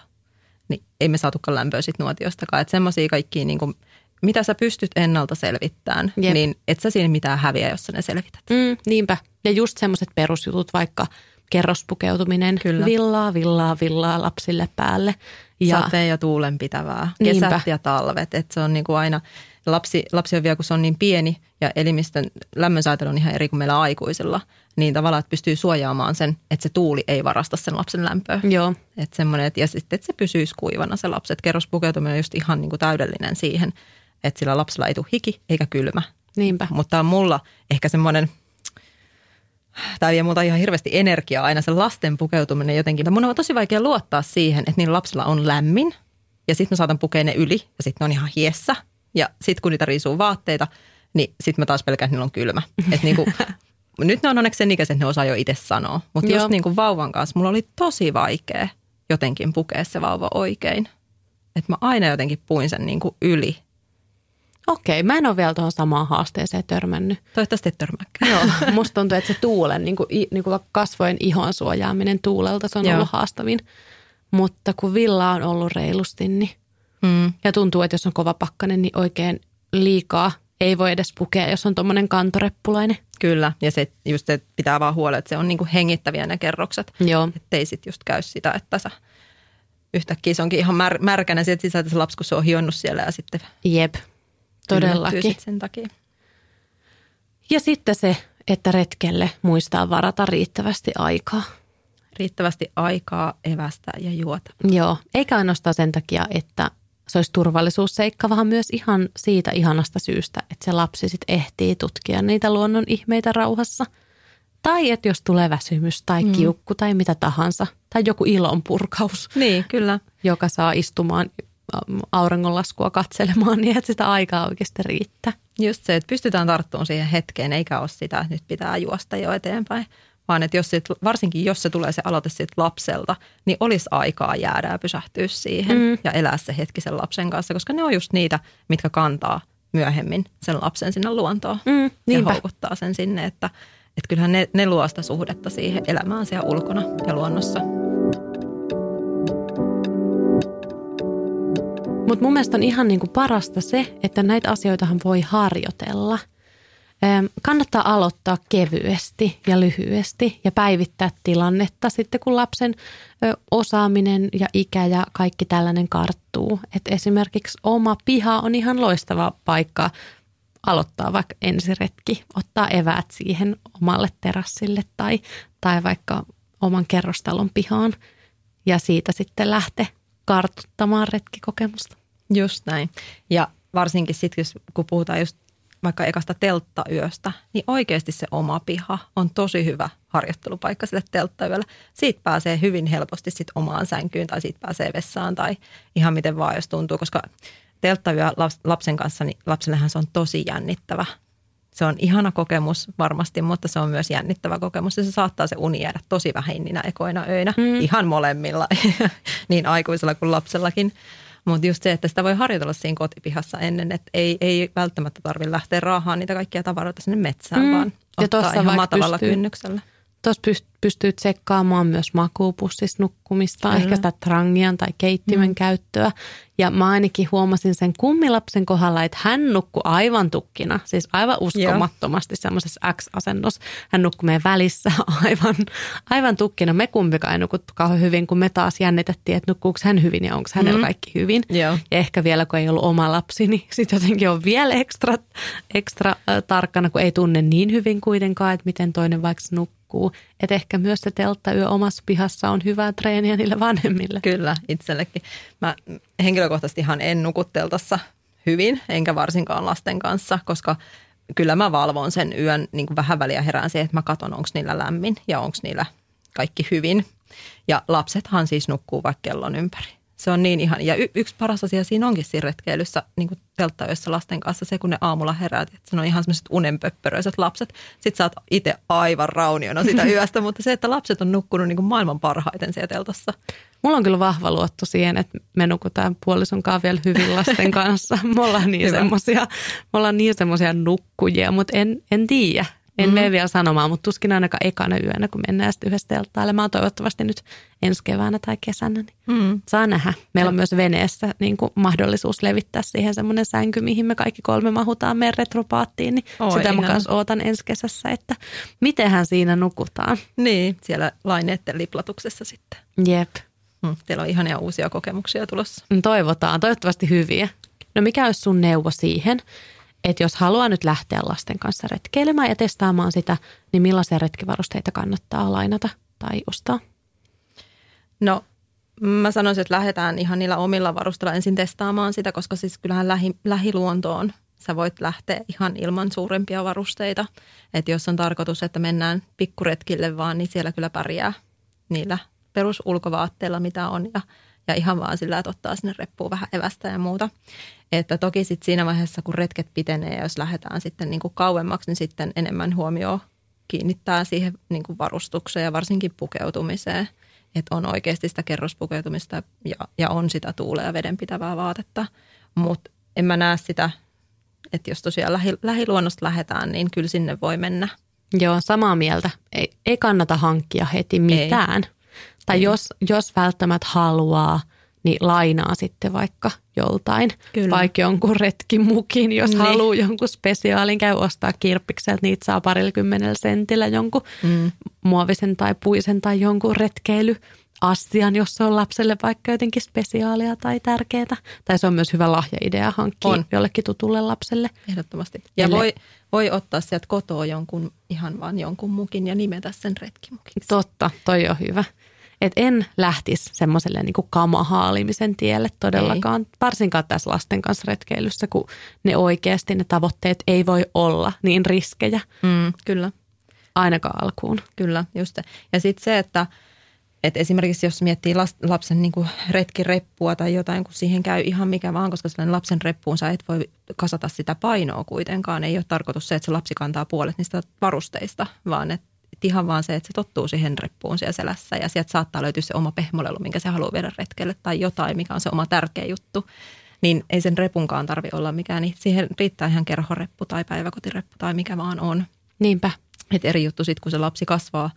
C: Niin ei me saatukaan lämpöä sitten nuotiostakaan. Että semmoisia kaikkia, niin kuin, mitä sä pystyt ennalta selvittämään,
B: Jep.
C: niin et sä siinä mitään häviä, jos sä ne selvität.
B: Mm, niinpä. Ja just semmoiset perusjutut, vaikka kerrospukeutuminen,
C: Kyllä.
B: villaa, villaa, villaa lapsille päälle. Ja
C: Sateen ja tuulen pitävää,
B: Niinpä.
C: kesät ja talvet. Että se on niin kuin aina, lapsi, lapsi on vielä, kun se on niin pieni ja elimistön lämmönsäätely on ihan eri kuin meillä aikuisilla, niin tavallaan, että pystyy suojaamaan sen, että se tuuli ei varasta sen lapsen lämpöä.
B: joo,
C: Että semmoinen, että, ja sitten, että se pysyisi kuivana se lapsi. Että kerrospukeutuminen on just ihan niin kuin täydellinen siihen, että sillä lapsella ei tule hiki eikä kylmä.
B: niinpä.
C: Mutta on mulla ehkä semmoinen, tämä vie multa ihan hirveästi energiaa aina se lasten pukeutuminen jotenkin. Mun on tosi vaikea luottaa siihen, että niillä lapsilla on lämmin ja sitten mä saatan pukea ne yli ja sitten ne on ihan hiessä. Ja sitten kun niitä riisuu vaatteita, niin sitten mä taas pelkään, että niillä on kylmä. Et niinku, nyt ne on onneksi sen ikäiset, että ne osaa jo itse sanoa. Mutta just niin kuin vauvan kanssa, mulla oli tosi vaikea jotenkin pukea se vauva oikein. Että mä aina jotenkin puin sen niin kuin yli.
B: Okei, mä en ole vielä tuohon samaan haasteeseen törmännyt.
C: Toivottavasti et törmääkään.
B: Joo, musta tuntuu, että se tuulen, niin kuin, niin kuin kasvojen ihon suojaaminen tuulelta, se on
C: Joo.
B: ollut haastavin. Mutta kun villa on ollut reilusti, niin
C: Mm.
B: ja tuntuu, että jos on kova pakkanen, niin oikein liikaa ei voi edes pukea, jos on tuommoinen kantoreppulainen.
C: Kyllä, ja se just se pitää vaan huolella, että se on niinku hengittäviä ne kerrokset.
B: Joo.
C: Että ei sit just käy sitä, että sä yhtäkkiä se onkin ihan mär, märkänä sieltä sisältä se lapsi, kun se on hionnut siellä ja sitten
B: Jep, todellakin.
C: sit sen takia.
B: Ja sitten se, että retkelle muistaa varata riittävästi aikaa.
C: Riittävästi aikaa evästä ja juota.
B: Joo, eikä ainoastaan sen takia, että se olisi turvallisuusseikka, vaan myös ihan siitä ihanasta syystä, että se lapsi sitten ehtii tutkia niitä luonnon ihmeitä rauhassa. Tai että jos tulee väsymys tai kiukku tai mitä tahansa, tai joku ilonpurkaus,
C: Niin, kyllä.
B: joka saa istumaan auringonlaskua katselemaan, niin että sitä aikaa oikeasti riittää.
C: Just se, että pystytään tarttumaan siihen hetkeen, eikä ole sitä, että nyt pitää juosta jo eteenpäin. Vaan että jos sit, varsinkin jos se tulee se aloite siitä lapselta, niin olisi aikaa jäädä ja pysähtyä siihen
B: Mm.
C: ja elää se hetki sen lapsen kanssa, koska ne on just niitä, mitkä kantaa myöhemmin sen lapsen sinne luontoon
B: Mm,
C: ja
B: niinpä.
C: houkuttaa sen sinne, että, että kyllähän ne, ne luo sitä suhdetta siihen elämään siellä ulkona ja luonnossa.
B: Mutta mun mielestä on ihan niinku parasta se, että näitä asioitahan voi harjoitella. Kannattaa aloittaa kevyesti ja lyhyesti ja päivittää tilannetta sitten, kun lapsen osaaminen ja ikä ja kaikki tällainen karttuu. Et esimerkiksi oma piha on ihan loistava paikka aloittaa vaikka ensiretki, ottaa eväät siihen omalle terassille tai, tai vaikka oman kerrostalon pihaan ja siitä sitten lähteä kartuttamaan retkikokemusta.
C: Just näin. Ja varsinkin sitten, kun puhutaan just vaikka ekasta telttayöstä, niin oikeasti se oma piha on tosi hyvä harjoittelupaikka sille telttayölle. Siitä pääsee hyvin helposti sit omaan sänkyyn tai siitä pääsee vessaan tai ihan miten vaan, jos tuntuu, koska telttayö laps- lapsen kanssa, niin lapsellehan se on tosi jännittävä. Se on ihana kokemus varmasti, mutta se on myös jännittävä kokemus ja se saattaa se uni jäädä tosi vähin niinä ekoina öinä,
B: Mm.
C: ihan molemmilla, niin aikuisella kuin lapsellakin. Mutta just se, että sitä voi harjoitella siinä kotipihassa ennen, että ei, ei välttämättä tarvitse lähteä raahaan niitä kaikkia tavaroita sinne metsään,
B: Mm.
C: vaan
B: Ja
C: ottaa ihan matalalla
B: pystyy-
C: kynnyksellä.
B: Tuossa pystyy tsekkaamaan myös makuupussissa nukkumista,
C: Kyllä.
B: ehkä sitä trangian tai keittimen mm. käyttöä. Ja mä ainakin huomasin sen kummilapsen kohdalla, että hän nukkui aivan tukkina, siis aivan uskomattomasti semmoisessa X-asennossa. Hän nukkui meidän välissä aivan, aivan tukkina. Me kumpikaan ei nukuttu kauhean hyvin, kun me taas jännitettiin, että nukkuuko hän hyvin ja onko hänellä
C: Mm.
B: kaikki hyvin.
C: Joo.
B: Ja ehkä vielä, kun ei ollut oma lapsi, niin sitten jotenkin on vielä ekstra, ekstra äh, tarkkana, kun ei tunne niin hyvin kuitenkaan, että miten toinen vaikka nukkuu. Että ehkä myös se telttayö omassa pihassa on hyvää treeniä niille vanhemmille.
C: Kyllä, itsellekin. Mä henkilökohtaisesti ihan en nukutteltassa hyvin, enkä varsinkaan lasten kanssa, koska kyllä mä valvon sen yön niin kuin vähän väliä herään siihen, että mä katson, onko niillä lämmin ja onko niillä kaikki hyvin. Ja lapsethan siis nukkuu vaikka kellon ympäri. Se on niin ihan, ja y- yksi paras asia siinä onkin siinä retkeilyssä, niin kuin telttayössä lasten kanssa, se kun ne aamulla heräät, että se on ihan semmoiset unenpöppöröiset lapset. Sitten sä oot itse aivan rauniona sitä yöstä, mutta se, että lapset on nukkunut niin kuin maailman parhaiten siellä teltassa.
B: Mulla on kyllä vahva luotto siihen, että me nukutaan puolison kanssa vielä hyvin lasten kanssa. Me ollaan niin ollaan niin semmosia nukkujia, mutta en, en tiedä. En mm. mene vielä sanomaan, mutta tuskin ainakaan ekana yönä, kun mennään sitten yhdessä telttailemaan. Toivottavasti nyt ensi keväänä tai kesänä, niin
C: Mm.
B: saa nähdä. Meillä on myös veneessä niin kuin mahdollisuus levittää siihen semmoinen sänky, mihin me kaikki kolme mahutaan meidän retropaattiin. Niin
C: Oi,
B: sitä mä
C: ihana.
B: kanssa ootan ensi kesässä, että mitenhän siinä nukutaan.
C: Niin, siellä laineiden liplatuksessa sitten.
B: Jep.
C: Mm, teillä on ihania uusia kokemuksia tulossa.
B: Toivotaan, toivottavasti hyviä. No mikä olisi sun neuvo siihen, että jos haluaa nyt lähteä lasten kanssa retkeilemään ja testaamaan sitä, niin millaisia retkivarusteita kannattaa lainata tai ostaa?
C: No mä sanoisin, että lähdetään ihan niillä omilla varusteilla ensin testaamaan sitä, koska siis kyllähän lähi, lähiluontoon sä voit lähteä ihan ilman suurempia varusteita. Että jos on tarkoitus, että mennään pikkuretkille vaan, niin siellä kyllä pärjää niillä perusulkovaatteilla, mitä on ja, ja ihan vaan sillä, että ottaa sinne reppuun vähän evästä ja muuta. Että toki sitten siinä vaiheessa, kun retket pitenee ja jos lähdetään sitten niin kuin kauemmaksi, niin sitten enemmän huomioon kiinnittää siihen niin kuin varustukseen ja varsinkin pukeutumiseen. Että on oikeasti sitä kerrospukeutumista ja, ja on sitä tuulea ja vedenpitävää vaatetta. Mutta en mä näe sitä, että jos tosiaan lähi, lähiluonnosta lähdetään, niin kyllä sinne voi mennä.
B: Joo, samaa mieltä. Ei, ei kannata hankkia heti mitään. Ei. Tai
C: Ei.
B: jos, jos välttämättä haluaa, niin lainaa sitten vaikka joltain,
C: Kyllä.
B: vaikka jonkun retkimukin, jos
C: Niin.
B: haluaa jonkun spesiaalin, käy ostaa kirppikseltä, niitä saa parilla kymmenellä sentillä jonkun
C: Mm.
B: muovisen tai puisen tai jonkun retkeilyastian, jos se on lapselle vaikka jotenkin spesiaalia tai tärkeää. Tai se on myös hyvä lahjaidea hankkia
C: On.
B: jollekin tutulle lapselle.
C: Ehdottomasti. Ja voi, voi ottaa sieltä kotoa jonkun, ihan vaan jonkun mukin ja nimetä sen retkimukiksi.
B: Totta, toi on hyvä. Et en lähtisi semmoiselle niinku kamahaalimisen tielle todellakaan, ei. varsinkaan tässä lasten kanssa retkeilyssä, kun ne oikeasti ne tavoitteet ei voi olla niin riskejä
C: Mm, kyllä.
B: ainakaan alkuun.
C: Kyllä, just. Ja sitten se, että, että esimerkiksi jos miettii lapsen niin kuin retkireppua tai jotain, kun siihen käy ihan mikä vaan, koska sellainen lapsen reppuun sä et voi kasata sitä painoa kuitenkaan. Ei ole tarkoitus se, että se lapsi kantaa puolet niistä varusteista, vaan että ihan vaan se, että se tottuu siihen reppuun siellä selässä ja sieltä saattaa löytyä se oma pehmolelu, minkä se haluaa viedä retkelle tai jotain, mikä on se oma tärkeä juttu. Niin ei sen repunkaan tarvi olla mikään, niin siihen riittää ihan kerhoreppu tai päiväkotireppu tai mikä vaan on.
B: Niinpä.
C: Et eri juttu sitten, kun se lapsi kasvaa,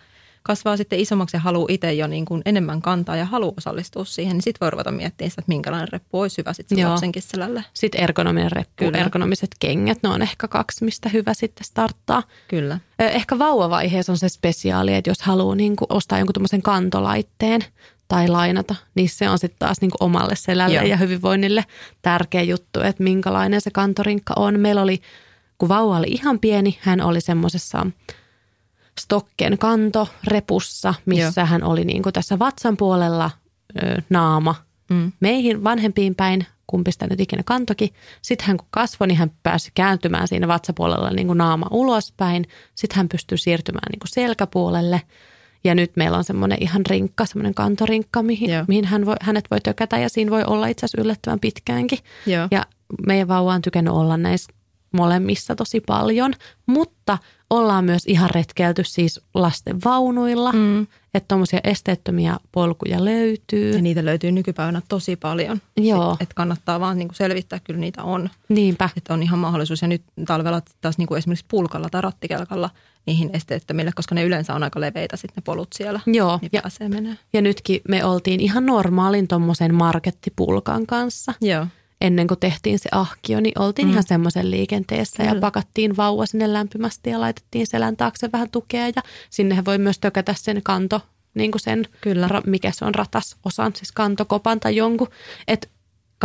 C: kasvaa sitten isommaksi ja haluaa itse jo niin kuin enemmän kantaa ja haluaa osallistua siihen, niin sitten voi ruveta miettimään sitä, että minkälainen reppu olisi hyvä sitten
B: Joo.
C: lapsenkin selälle.
B: Sitten ergonominen reppu,
C: Kyllä.
B: Ergonomiset kengät, ne on ehkä kaksi, mistä hyvä sitten starttaa.
C: Kyllä.
B: Ehkä vauvavaiheessa on se spesiaali, että jos haluaa niin kuin ostaa jonkun tämmöisen kantolaitteen tai lainata, niin se on sitten taas niin kuin omalle selälle
C: Joo.
B: ja hyvinvoinnille tärkeä juttu, että minkälainen se kantorinkka on. Meillä oli, kun vauva oli ihan pieni, hän oli semmoisessa stokken kanto repussa, missä
C: Joo.
B: hän oli niin kuin tässä vatsan puolella ö, naama
C: Mm.
B: meihin vanhempiin päin, kumpi sitä nyt ikinä kantoki. Sitten hän kun kasvoi, niin hän pääsi kääntymään siinä vatsapuolella niin kuin naama ulospäin. Sitten hän pystyy siirtymään niin kuin selkäpuolelle. Ja nyt meillä on semmoinen ihan rinkka, semmoinen kantorinkka, mihin,
C: Joo.
B: mihin hän voi, hänet voi tökätä ja siinä voi olla itse asiassa yllättävän pitkäänkin.
C: Joo.
B: Ja meidän vauva on tykännyt olla näissä molemmissa tosi paljon, mutta ollaan myös ihan retkeilty siis lasten vaunuilla,
C: Mm.
B: että tuommoisia esteettömiä polkuja löytyy.
C: Ja niitä löytyy nykypäivänä tosi paljon.
B: Joo.
C: Että kannattaa vaan niin kuin selvittää, kyllä niitä on.
B: Niinpä.
C: Että on ihan mahdollisuus. Ja nyt talvella taas niin kuin esimerkiksi pulkalla tai rattikelkalla niihin esteettömille, koska ne yleensä on aika leveitä sitten ne polut siellä.
B: Joo,
C: Niin
B: ja,
C: menee.
B: ja nytkin me oltiin ihan normaalin tuommoisen markettipulkan kanssa.
C: Joo.
B: Ennen kuin tehtiin se ahkio, niin oltiin
C: Mm.
B: mm. ihan semmoisen liikenteessä ja
C: Kyllä.
B: pakattiin vauva sinne lämpimästi ja laitettiin selän taakse vähän tukea ja sinne voi myös tökätä sen kanto, niin kuin sen,
C: Kyllä.
B: ra, mikä se on ratas osan, siis kantokopan tai jonkun. Et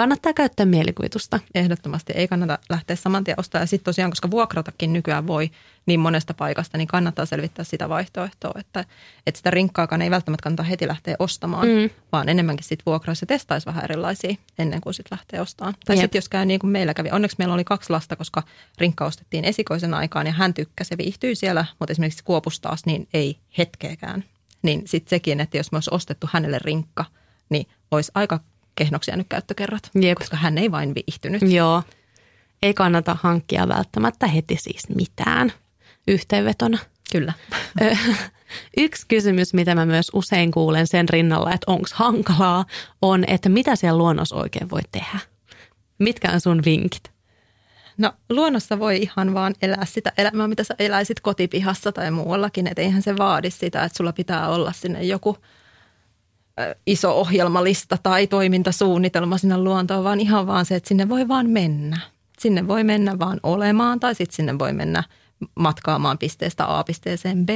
B: kannattaa käyttää mielikuvitusta.
C: Ehdottomasti ei kannata lähteä saman tien ostamaan. Ja sitten tosiaan, koska vuokratakin nykyään voi niin monesta paikasta, niin kannattaa selvittää sitä vaihtoehtoa, että, että sitä rinkkaakaan ei välttämättä kannata heti lähteä ostamaan, mm. Vaan enemmänkin sitten vuokraisi ja testaisi vähän erilaisia ennen kuin sitten lähtee ostamaan. Tai sitten jos käy niin kuin meillä kävi, onneksi meillä oli kaksi lasta, koska rinkka ostettiin esikoisen aikaan ja hän tykkäsi ja viihtyi siellä, mutta esimerkiksi Kuopus taas niin ei hetkeäkään. Niin sitten sekin, että jos me olisi ostettu hänelle rinkka, niin olisi aika kehnoksi jäänyt käyttökerrat,
B: Jep.
C: koska hän ei vain viihtynyt.
B: Joo. Ei kannata hankkia välttämättä heti siis mitään yhteenvetona.
C: Kyllä.
B: Yksi kysymys, mitä mä myös usein kuulen sen rinnalla, että onko hankalaa, on, että mitä siellä luonnossa oikein voi tehdä. Mitkä on sun vinkit?
C: No luonnossa voi ihan vaan elää sitä elämää, mitä sä eläisit kotipihassa tai muuallakin. Että eihän se vaadi sitä, että sulla pitää olla sinne joku iso ohjelmalista tai toimintasuunnitelma sinne luontoon, vaan ihan vaan se, että sinne voi vaan mennä. Sinne voi mennä vaan olemaan tai sitten sinne voi mennä matkaamaan pisteestä A pisteeseen B.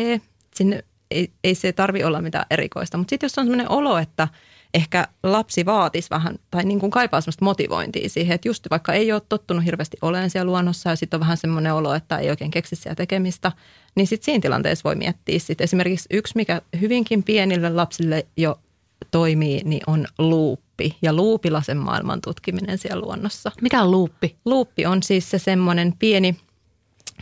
C: Sinne ei, ei se tarvi olla mitään erikoista, mutta sitten jos on sellainen olo, että ehkä lapsi vaatisi vähän tai niin kuin kaipaa sellaista motivointia siihen, että just vaikka ei ole tottunut hirveästi olemaan siellä luonnossa ja sitten on vähän semmoinen olo, että ei oikein keksi siellä tekemistä, niin sitten siinä tilanteessa voi miettiä sitten esimerkiksi yksi, mikä hyvinkin pienille lapsille jo toimii, niin on luuppi ja luupilasen maailman tutkiminen siellä luonnossa.
B: Mikä on luuppi?
C: Luuppi on siis se semmoinen pieni,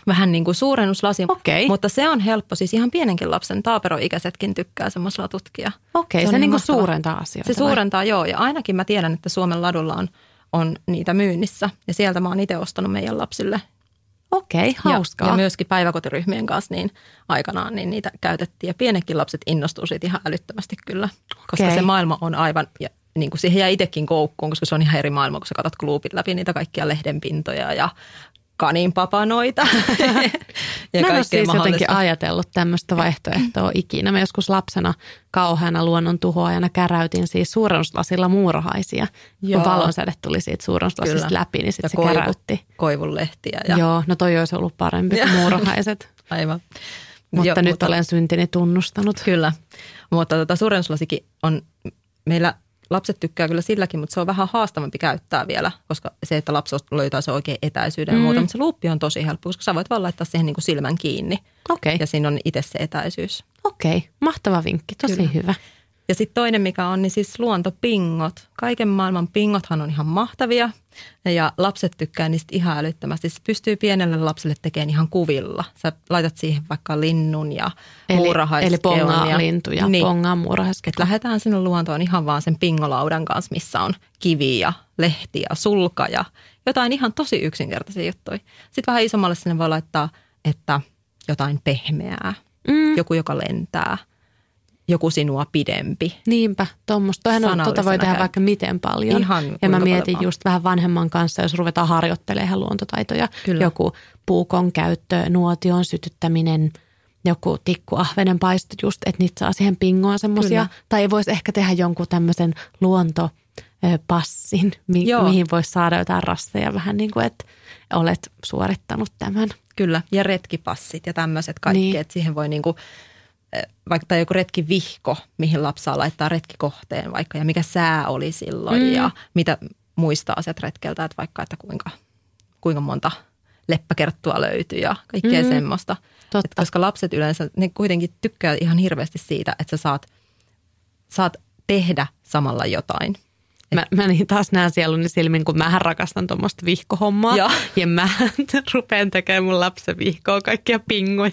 C: vähän niin kuin suurennuslasi,
B: Okei.
C: mutta se on helppo. Siis ihan pienenkin lapsen taaperoikäisetkin tykkää semmoisella tutkia.
B: Okei, se,
C: on
B: se
C: niin mahtava.
B: suurentaa asioita.
C: Se suurentaa, joo. Ja ainakin mä tiedän, että Suomen ladulla on, on niitä myynnissä. Ja sieltä mä oon itse ostanut meidän lapsille.
B: Okei, hauskaa.
C: Ja, ja myöskin päiväkotiryhmien kanssa niin aikanaan niin niitä käytettiin. Ja pienetkin lapset innostuu siitä ihan älyttömästi kyllä. Koska
B: Okei.
C: se maailma on aivan, ja niin kuin siihen jää itsekin koukkuun, koska se on ihan eri maailma, kun sä katsot kluupit läpi niitä kaikkia lehdenpintoja ja kaninpapanoita
B: Mä en ole siis jotenkin ajatellut tämmöistä vaihtoehtoa ikinä. Mä joskus lapsena kauheana luonnon tuhoajana käräytin siis suurennuslasilla muurahaisia.
C: Joo.
B: Kun valonsäde tuli siitä suurennuslasista
C: Kyllä.
B: läpi, niin sitten
C: Ja
B: se
C: koivu-
B: käräytti.
C: Koivun lehtiä. Ja,
B: Joo, no toi olisi ollut parempi kuin muurahaiset.
C: Aivan.
B: mutta
C: Joo,
B: nyt olen syntini tunnustanut.
C: Kyllä, mutta tota, suurennuslasikin on, meillä lapset tykkää kyllä silläkin, mutta se on vähän haastavampi käyttää vielä, koska se, että lapsi löytää se oikein etäisyyden mm. ja muuta, mutta se luuppi on tosi helppo, koska sä voit vaan laittaa siihen niin kuin silmän kiinni
B: Okei,
C: ja siinä on itse se etäisyys.
B: okei. Mahtava vinkki, tosi
C: Kyllä.
B: hyvä.
C: Ja sitten toinen, mikä on, niin siis luontopingot. Kaiken maailman pingothan on ihan mahtavia ja lapset tykkää niistä ihan älyttömästi. Se pystyy pienelle lapselle tekemään ihan kuvilla. Sä laitat siihen vaikka linnun ja
B: Eli,
C: muurahaiskeon.
B: eli pongaa
C: ja,
B: lintuja,
C: niin,
B: pongaa muurahaiskeon.
C: lähdetään sinne luontoon ihan vaan sen pingolaudan kanssa, missä on kiviä, lehtiä, sulka ja jotain ihan tosi yksinkertaisia juttuja. Sitten vähän isommalle sinne voi laittaa, että jotain pehmeää,
B: Mm,
C: joku, joka lentää, joku sinua pidempi.
B: niinpä, tuommoista. Tota voi tehdä vaikka miten paljon.
C: Ihan
B: ja mä
C: paljon
B: mietin
C: vaan.
B: just vähän vanhemman kanssa, jos ruvetaan harjoittelemaan luontotaitoja.
C: Kyllä.
B: Joku puukon käyttö, nuotion sytyttäminen, joku tikkuahvenen paisto just, että niitä saa siihen pingoon semmoisia. Tai voisi ehkä tehdä jonkun tämmöisen luontopassin, mi-
C: Joo.
B: mihin voisi saada jotain rasteja vähän niin kuin, että olet suorittanut tämän.
C: Kyllä, ja retkipassit ja tämmöiset kaikki,
B: Niin.
C: niin. että siihen voi niinku, eh, vaikka tai joku retkivihko, mihin lapsi saa laittaa retkikohteen vaikka, ja mikä sää oli silloin,
B: Mm.
C: ja mitä muistaa asiat retkeltä, että vaikka, että kuinka, kuinka monta leppäkerttua löytyy ja kaikkea
B: mm.
C: semmoista.
B: Totta.
C: Et koska lapset yleensä, ne kuitenkin tykkää ihan hirveästi siitä, että sä saat, saat tehdä samalla jotain.
B: Mä, mä niin taas näen sieluni silmin, kun mähän rakastan tuommoista vihkohommaa.
C: Joo.
B: Ja mä rupean tekemään mun lapsen vihkoa kaikkia pingoja.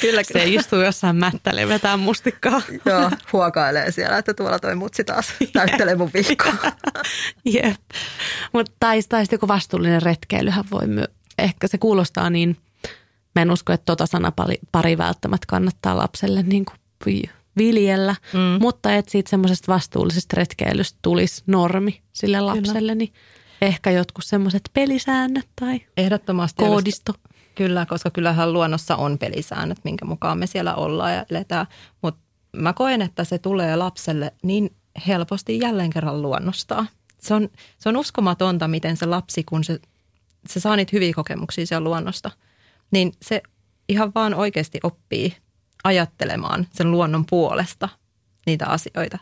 C: Kyllä,
B: Se istuu jossain mättälle vetää mustikkaa.
C: Joo, huokailee siellä, että tuolla toi mutsi taas täyttelee mun vihkoa.
B: Jep. Mutta tai, tai sitten joku vastuullinen retkeilyhän voi myö. Ehkä se kuulostaa niin, mä en usko, että tota sanapari pari välttämättä kannattaa lapselle niin kuin viljellä. Mm. Mutta että siitä semmoisesta vastuullisesta retkeilystä tulisi normi sille lapselle, niin ehkä jotkut semmoiset pelisäännöt tai
C: Ehdottomasti.
B: koodisto.
C: Kyllä, koska kyllähän luonnossa on pelisäännöt, minkä mukaan me siellä ollaan ja eletään. Mutta mä koen, että se tulee lapselle niin helposti jälleen kerran luonnostaa. Se on, se on uskomatonta, miten se lapsi, kun se, se saa niitä hyviä kokemuksia siellä luonnosta, niin se ihan vaan oikeasti oppii ajattelemaan sen luonnon puolesta niitä asioita.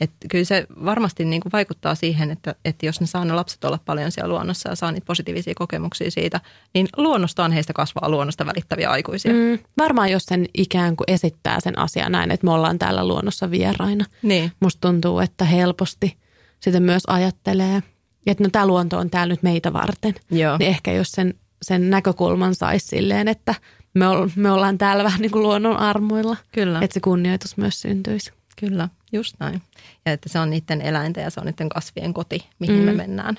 C: Et kyllä se varmasti niin kuin vaikuttaa siihen, että, että jos ne saa ne lapset olla paljon siellä luonnossa ja saa niitä positiivisia kokemuksia siitä, niin luonnostaan heistä kasvaa luonnosta välittäviä aikuisia. Mm.
B: Varmaan jos sen ikään kuin esittää sen asian näin, että me ollaan täällä luonnossa vieraina.
C: Niin,
B: Musta tuntuu, että helposti sitä myös ajattelee, että no tämä luonto on täällä nyt meitä varten.
C: joo.
B: Niin ehkä jos sen, sen näkökulman saisi silleen, että me, ol, me ollaan täällä vähän niin kuin luonnon armoilla,
C: Kyllä,
B: että se kunnioitus myös syntyisi.
C: kyllä, just näin. Ja että se on niiden eläinten ja se on niiden kasvien koti, mihin
B: Mm.
C: me mennään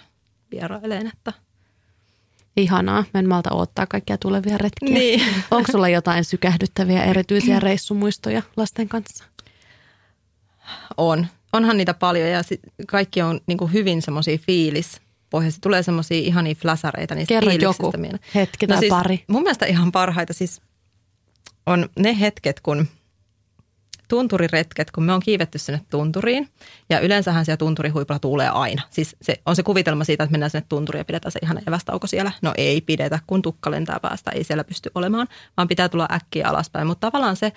C: vieraileen. Että.
B: Ihanaa, mä en malta odottaa kaikkia tulevia retkiä.
C: Niin.
B: Onko sulla jotain sykähdyttäviä erityisiä reissumuistoja lasten kanssa?
C: On. Onhan niitä paljon ja kaikki on niin kuin hyvin semmoisia fiilis pohjaisia. Tulee semmoisia ihania fläsäreitä niistä
B: Kerro joku
C: mieleen.
B: hetki tai
C: siis
B: pari.
C: Mun mielestä ihan parhaita siis on ne hetket, kun tunturiretket, kun me on kiivetty sinne tunturiin. Ja yleensähän siellä tunturihuipulla tuulee aina. Siis se, on se kuvitelma siitä, että mennään sinne tunturiin ja pidetään se ihana evästauko siellä. No ei pidetä, kun tukka lentää päästä, ei siellä pysty olemaan, vaan pitää tulla äkkiä alaspäin. Mutta tavallaan se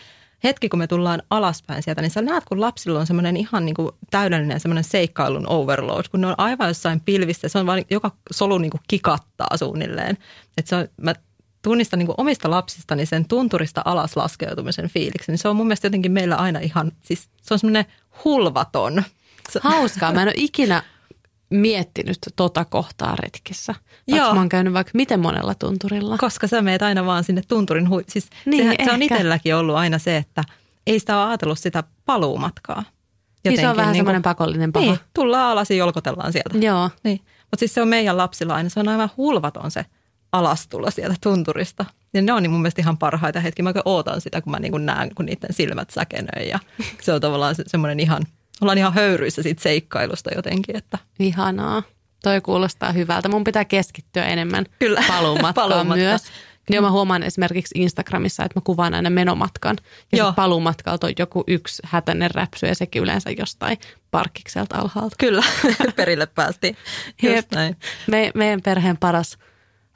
C: hetki, kun me tullaan alaspäin sieltä, niin sä näet, kun lapsilla on semmoinen ihan niin kuin täydellinen semmoinen seikkailun overload, kun ne on aivan jossain pilvissä. Se on vaan joka solu niin kuin kikattaa suunnilleen. Että se on, mä tunnistan niin kuin omista lapsistani sen tunturista alas laskeutumisen fiiliksen. Se on mun mielestä jotenkin meillä aina ihan, siis se on semmoinen hulvaton.
B: Hauskaa. Mä en ole ikinä miettinyt tota kohtaa retkissä. Vaikka
C: Joo.
B: mä oon käynyt vaikka miten monella tunturilla.
C: koska sä meet aina vaan sinne tunturin hui. Siis
B: Niin,
C: sehän, se on itselläkin ollut aina se, että ei sitä ole ajatellut sitä paluumatkaa.
B: Niin se on vähän
C: niin
B: semmoinen pakollinen paha.
C: Niin, tullaan alas ja jolkotellaan sieltä.
B: Joo.
C: Niin. Mutta siis se on meidän lapsilla aina, se on aivan hulvaton se alastulla sieltä tunturista. Ja ne on niin mun mielestä ihan parhaita hetkiä. Mä oikein ootan sitä, kun mä niin kuin näen, kun niiden silmät säkenöi. Ja se on tavallaan se, semmoinen ihan, ollaan ihan höyryissä siitä seikkailusta jotenkin. Että
B: Ihanaa. Toi kuulostaa hyvältä. Mun pitää keskittyä enemmän
C: Kyllä.
B: paluumatkaan
C: Paluumatka.
B: myös. Niin mä huomaan esimerkiksi Instagramissa, että mä kuvaan aina menomatkan. Ja
C: Joo.
B: paluumatkalta on joku yksi hätäinen räpsy ja sekin yleensä jostain parkkikselta alhaalta.
C: Kyllä, perille päästiin.
B: Jep.
C: Just näin.
B: Me, meidän perheen paras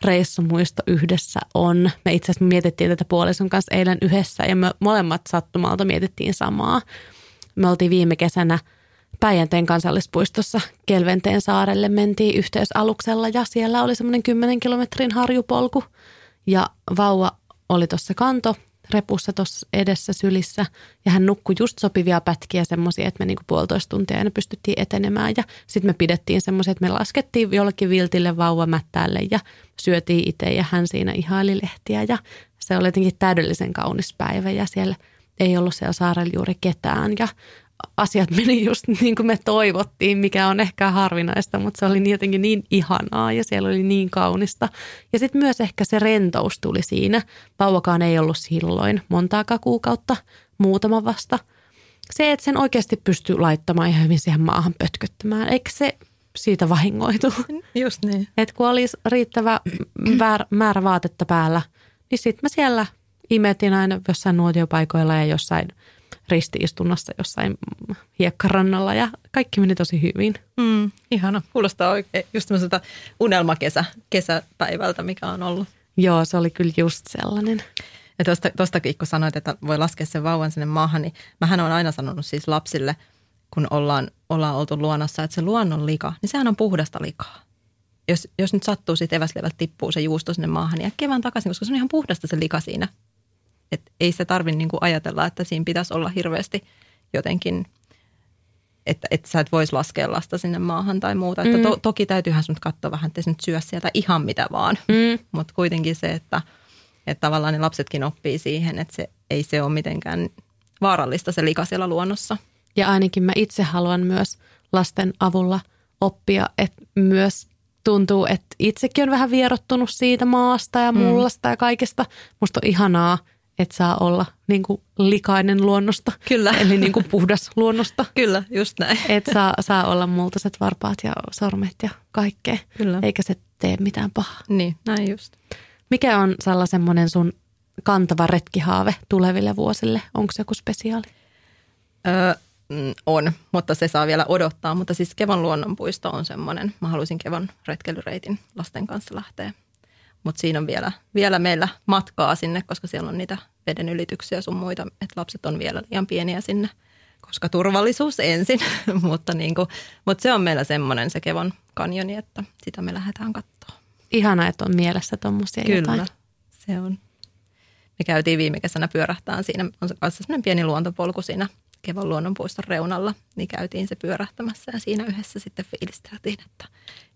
B: reissumuisto yhdessä on. Me itse asiassa mietittiin tätä puolison kanssa eilen yhdessä ja me molemmat sattumalta mietittiin samaa. Me oltiin viime kesänä Päijänteen kansallispuistossa Kelventeen saarelle. Mentiin yhteysaluksella ja siellä oli semmoinen 10 kilometrin harjupolku. Ja vauva oli tuossa kanto repussa tuossa edessä sylissä ja hän nukkui just sopivia pätkiä semmoisia, että me niinku puolitoista tuntia aina pystyttiin etenemään ja sitten me pidettiin semmoisia, että me laskettiin jollekin viltille vauvamättäälle ja syötiin itse ja hän siinä ihaili lehtiä ja se oli jotenkin täydellisen kaunis päivä ja siellä ei ollut siellä saarella juuri ketään ja asiat meni just niin kuin me toivottiin, mikä on ehkä harvinaista, mutta se oli niin jotenkin niin ihanaa ja siellä oli niin kaunista. Ja sitten myös ehkä se rentous tuli siinä. Vauvakaan ei ollut silloin montaakaan kuukautta, muutama vasta. Se, että sen oikeasti pystyy laittamaan ihan hyvin siihen maahan pötköttämään, eikö se siitä vahingoitu?
C: Just niin.
B: Että kun olisi riittävä määrä vaatetta päällä, niin sitten mä siellä imetin aina jossain nuotiopaikoilla ja jossain ristiistunnassa jossain hiekkarannalla ja kaikki meni tosi hyvin.
C: Mm, ihana. Kuulostaa oikein just semmoiselta unelmakesä, kesäpäivältä, mikä on ollut.
B: Joo, se oli kyllä just sellainen.
C: Ja tosta, tostakin, kun sanoit, että voi laskea sen vauvan sinne maahan, niin mähän on aina sanonut siis lapsille, kun ollaan, ollaan oltu luonnossa, että se luonnon lika, niin sehän on puhdasta likaa. Jos, jos nyt sattuu sitten eväslevältä tippuu se juusto sinne maahan, niin äkkiä vaan takaisin, koska se on ihan puhdasta se lika siinä. Et ei se tarvitse niinku ajatella, että siinä pitäisi olla hirveästi jotenkin, että, että sä et voisi laskea lasta sinne maahan tai muuta. Että to, toki täytyyhän sun katsoa vähän, että nyt syö sieltä ihan mitä vaan.
B: Mm.
C: Mutta kuitenkin se, että, että tavallaan ne lapsetkin oppii siihen, että se ei se ole mitenkään vaarallista se lika siellä luonnossa.
B: Ja ainakin mä itse haluan myös lasten avulla oppia, että myös tuntuu, että itsekin on vähän vierottunut siitä maasta ja mullasta mm. ja kaikesta. Musta on ihanaa, että saa olla niin kuin likainen luonnosta.
C: Kyllä.
B: Eli niin kuin puhdas luonnosta.
C: Kyllä, just näin.
B: Että saa, saa olla multaiset varpaat ja sormet ja kaikkea.
C: Kyllä.
B: Eikä se tee mitään pahaa.
C: Niin, näin just.
B: Mikä on Salla semmoinen sun kantava retkihaave tuleville vuosille? Onko se joku spesiaali?
C: Öö, on, mutta se saa vielä odottaa. Mutta siis Kevon luonnonpuisto on semmoinen. Mä haluaisin Kevon retkeilyreitin lasten kanssa lähteä. Mutta siinä on vielä, vielä meillä matkaa sinne, koska siellä on niitä veden ylityksiä sun muita, että lapset on vielä liian pieniä sinne, koska turvallisuus ensin. mutta, niinku, mutta se on meillä semmoinen se Kevon kanjoni, että sitä me lähdetään katsoa.
B: Ihana, että on mielessä tuommoisia jotain.
C: Kyllä, se on. Me käytiin viime kesänä pyörähtään siinä, on kanssa semmoinen pieni luontopolku siinä Kevon luonnonpuiston reunalla, niin käytiin se pyörähtämässä ja siinä yhdessä sitten fiilisteltiin, että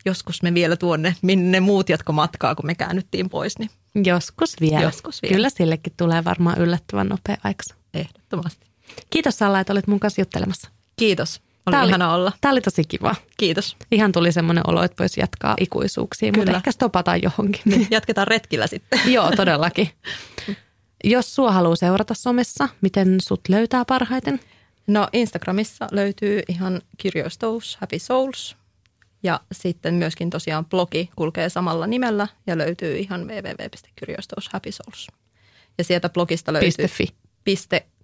C: joskus me vielä tuonne, minne muut jatko matkaa, kun me käännyttiin pois, niin
B: Joskus vielä.
C: Joskus vielä.
B: Kyllä sillekin tulee varmaan yllättävän nopea aiksa.
C: ehdottomasti.
B: Kiitos Salla, että olit mun kanssa juttelemassa.
C: Kiitos, oli
B: Tää oli-
C: ihana olla.
B: Tämä oli tosi kiva.
C: Kiitos.
B: Ihan tuli semmoinen olo, että voisi jatkaa ikuisuuksiin, mutta
C: Kyllä.
B: ehkä stopataan johonkin.
C: Niin, jatketaan retkillä sitten.
B: Joo, todellakin. Jos sua haluaa seurata somessa, miten sut löytää parhaiten?
C: No Instagramissa löytyy ihan kirjoistous Happy Souls ja sitten myöskin tosiaan blogi kulkee samalla nimellä ja löytyy ihan www.kirjoistoushappisouls. Ja sieltä blogista löytyy
B: .fi.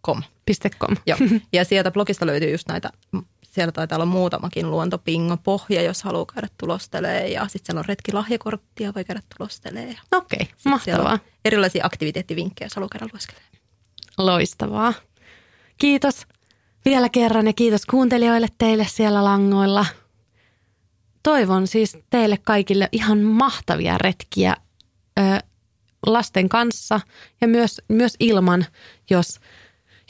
C: .com.
B: .com.
C: Joo. Ja sieltä blogista löytyy just näitä, siellä taitaa olla muutamakin luontopingo pohja, jos haluaa käydä tulostelee ja sitten siellä on retkilahjakorttia, voi käydä tulostelee.
B: Okei,
C: siellä
B: mahtavaa.
C: erilaisia aktiviteettivinkkejä, jos haluaa käydä lueskelemaan.
B: Loistavaa. Kiitos vielä kerran ja kiitos kuuntelijoille teille siellä langoilla. Toivon siis teille kaikille ihan mahtavia retkiä ö, lasten kanssa ja myös, myös ilman, jos,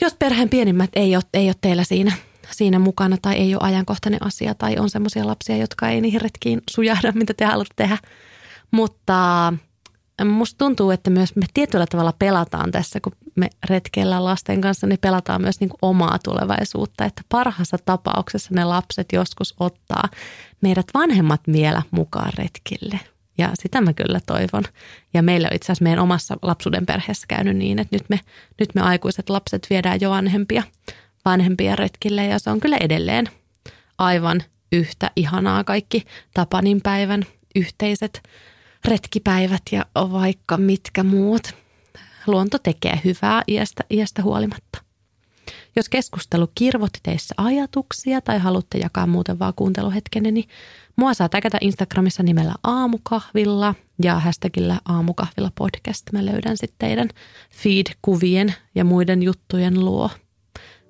B: jos perheen pienimmät ei ole, ei ole teillä siinä, siinä mukana tai ei ole ajankohtainen asia tai on semmoisia lapsia, jotka ei niihin retkiin sujahda, mitä te haluatte tehdä. Mutta musta tuntuu, että myös me tietyllä tavalla pelataan tässä, kun me retkeillään lasten kanssa, niin pelataan myös niin kuin omaa tulevaisuutta. Että parhaassa tapauksessa ne lapset joskus ottaa meidät vanhemmat vielä mukaan retkille. Ja sitä mä kyllä toivon. Ja meillä on itse asiassa meidän omassa lapsuuden perheessä käynyt niin, että nyt me, nyt me aikuiset lapset viedään jo vanhempia, vanhempia retkille. Ja se on kyllä edelleen aivan yhtä ihanaa kaikki Tapanin päivän yhteiset retkipäivät ja vaikka mitkä muut. Luonto tekee hyvää iästä, iästä huolimatta. Jos keskustelu kirvotti teissä ajatuksia tai haluatte jakaa muuten vaan kuunteluhetkenne, niin mua saa täkätä Instagramissa nimellä aamukahvilla ja hashtagillä aamukahvilla podcast. Mä löydän sitten teidän feed-kuvien ja muiden juttujen luo.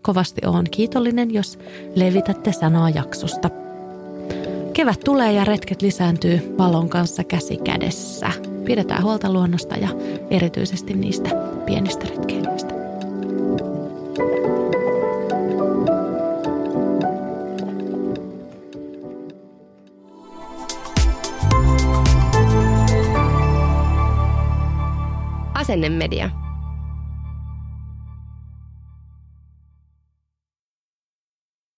B: Kovasti oon kiitollinen, jos levitätte sanaa jaksosta. Kevät tulee ja retket lisääntyy valon kanssa käsi kädessä. Pidetään huolta luonnosta ja erityisesti niistä pienistä retkeilyistä.
A: Asennemedia.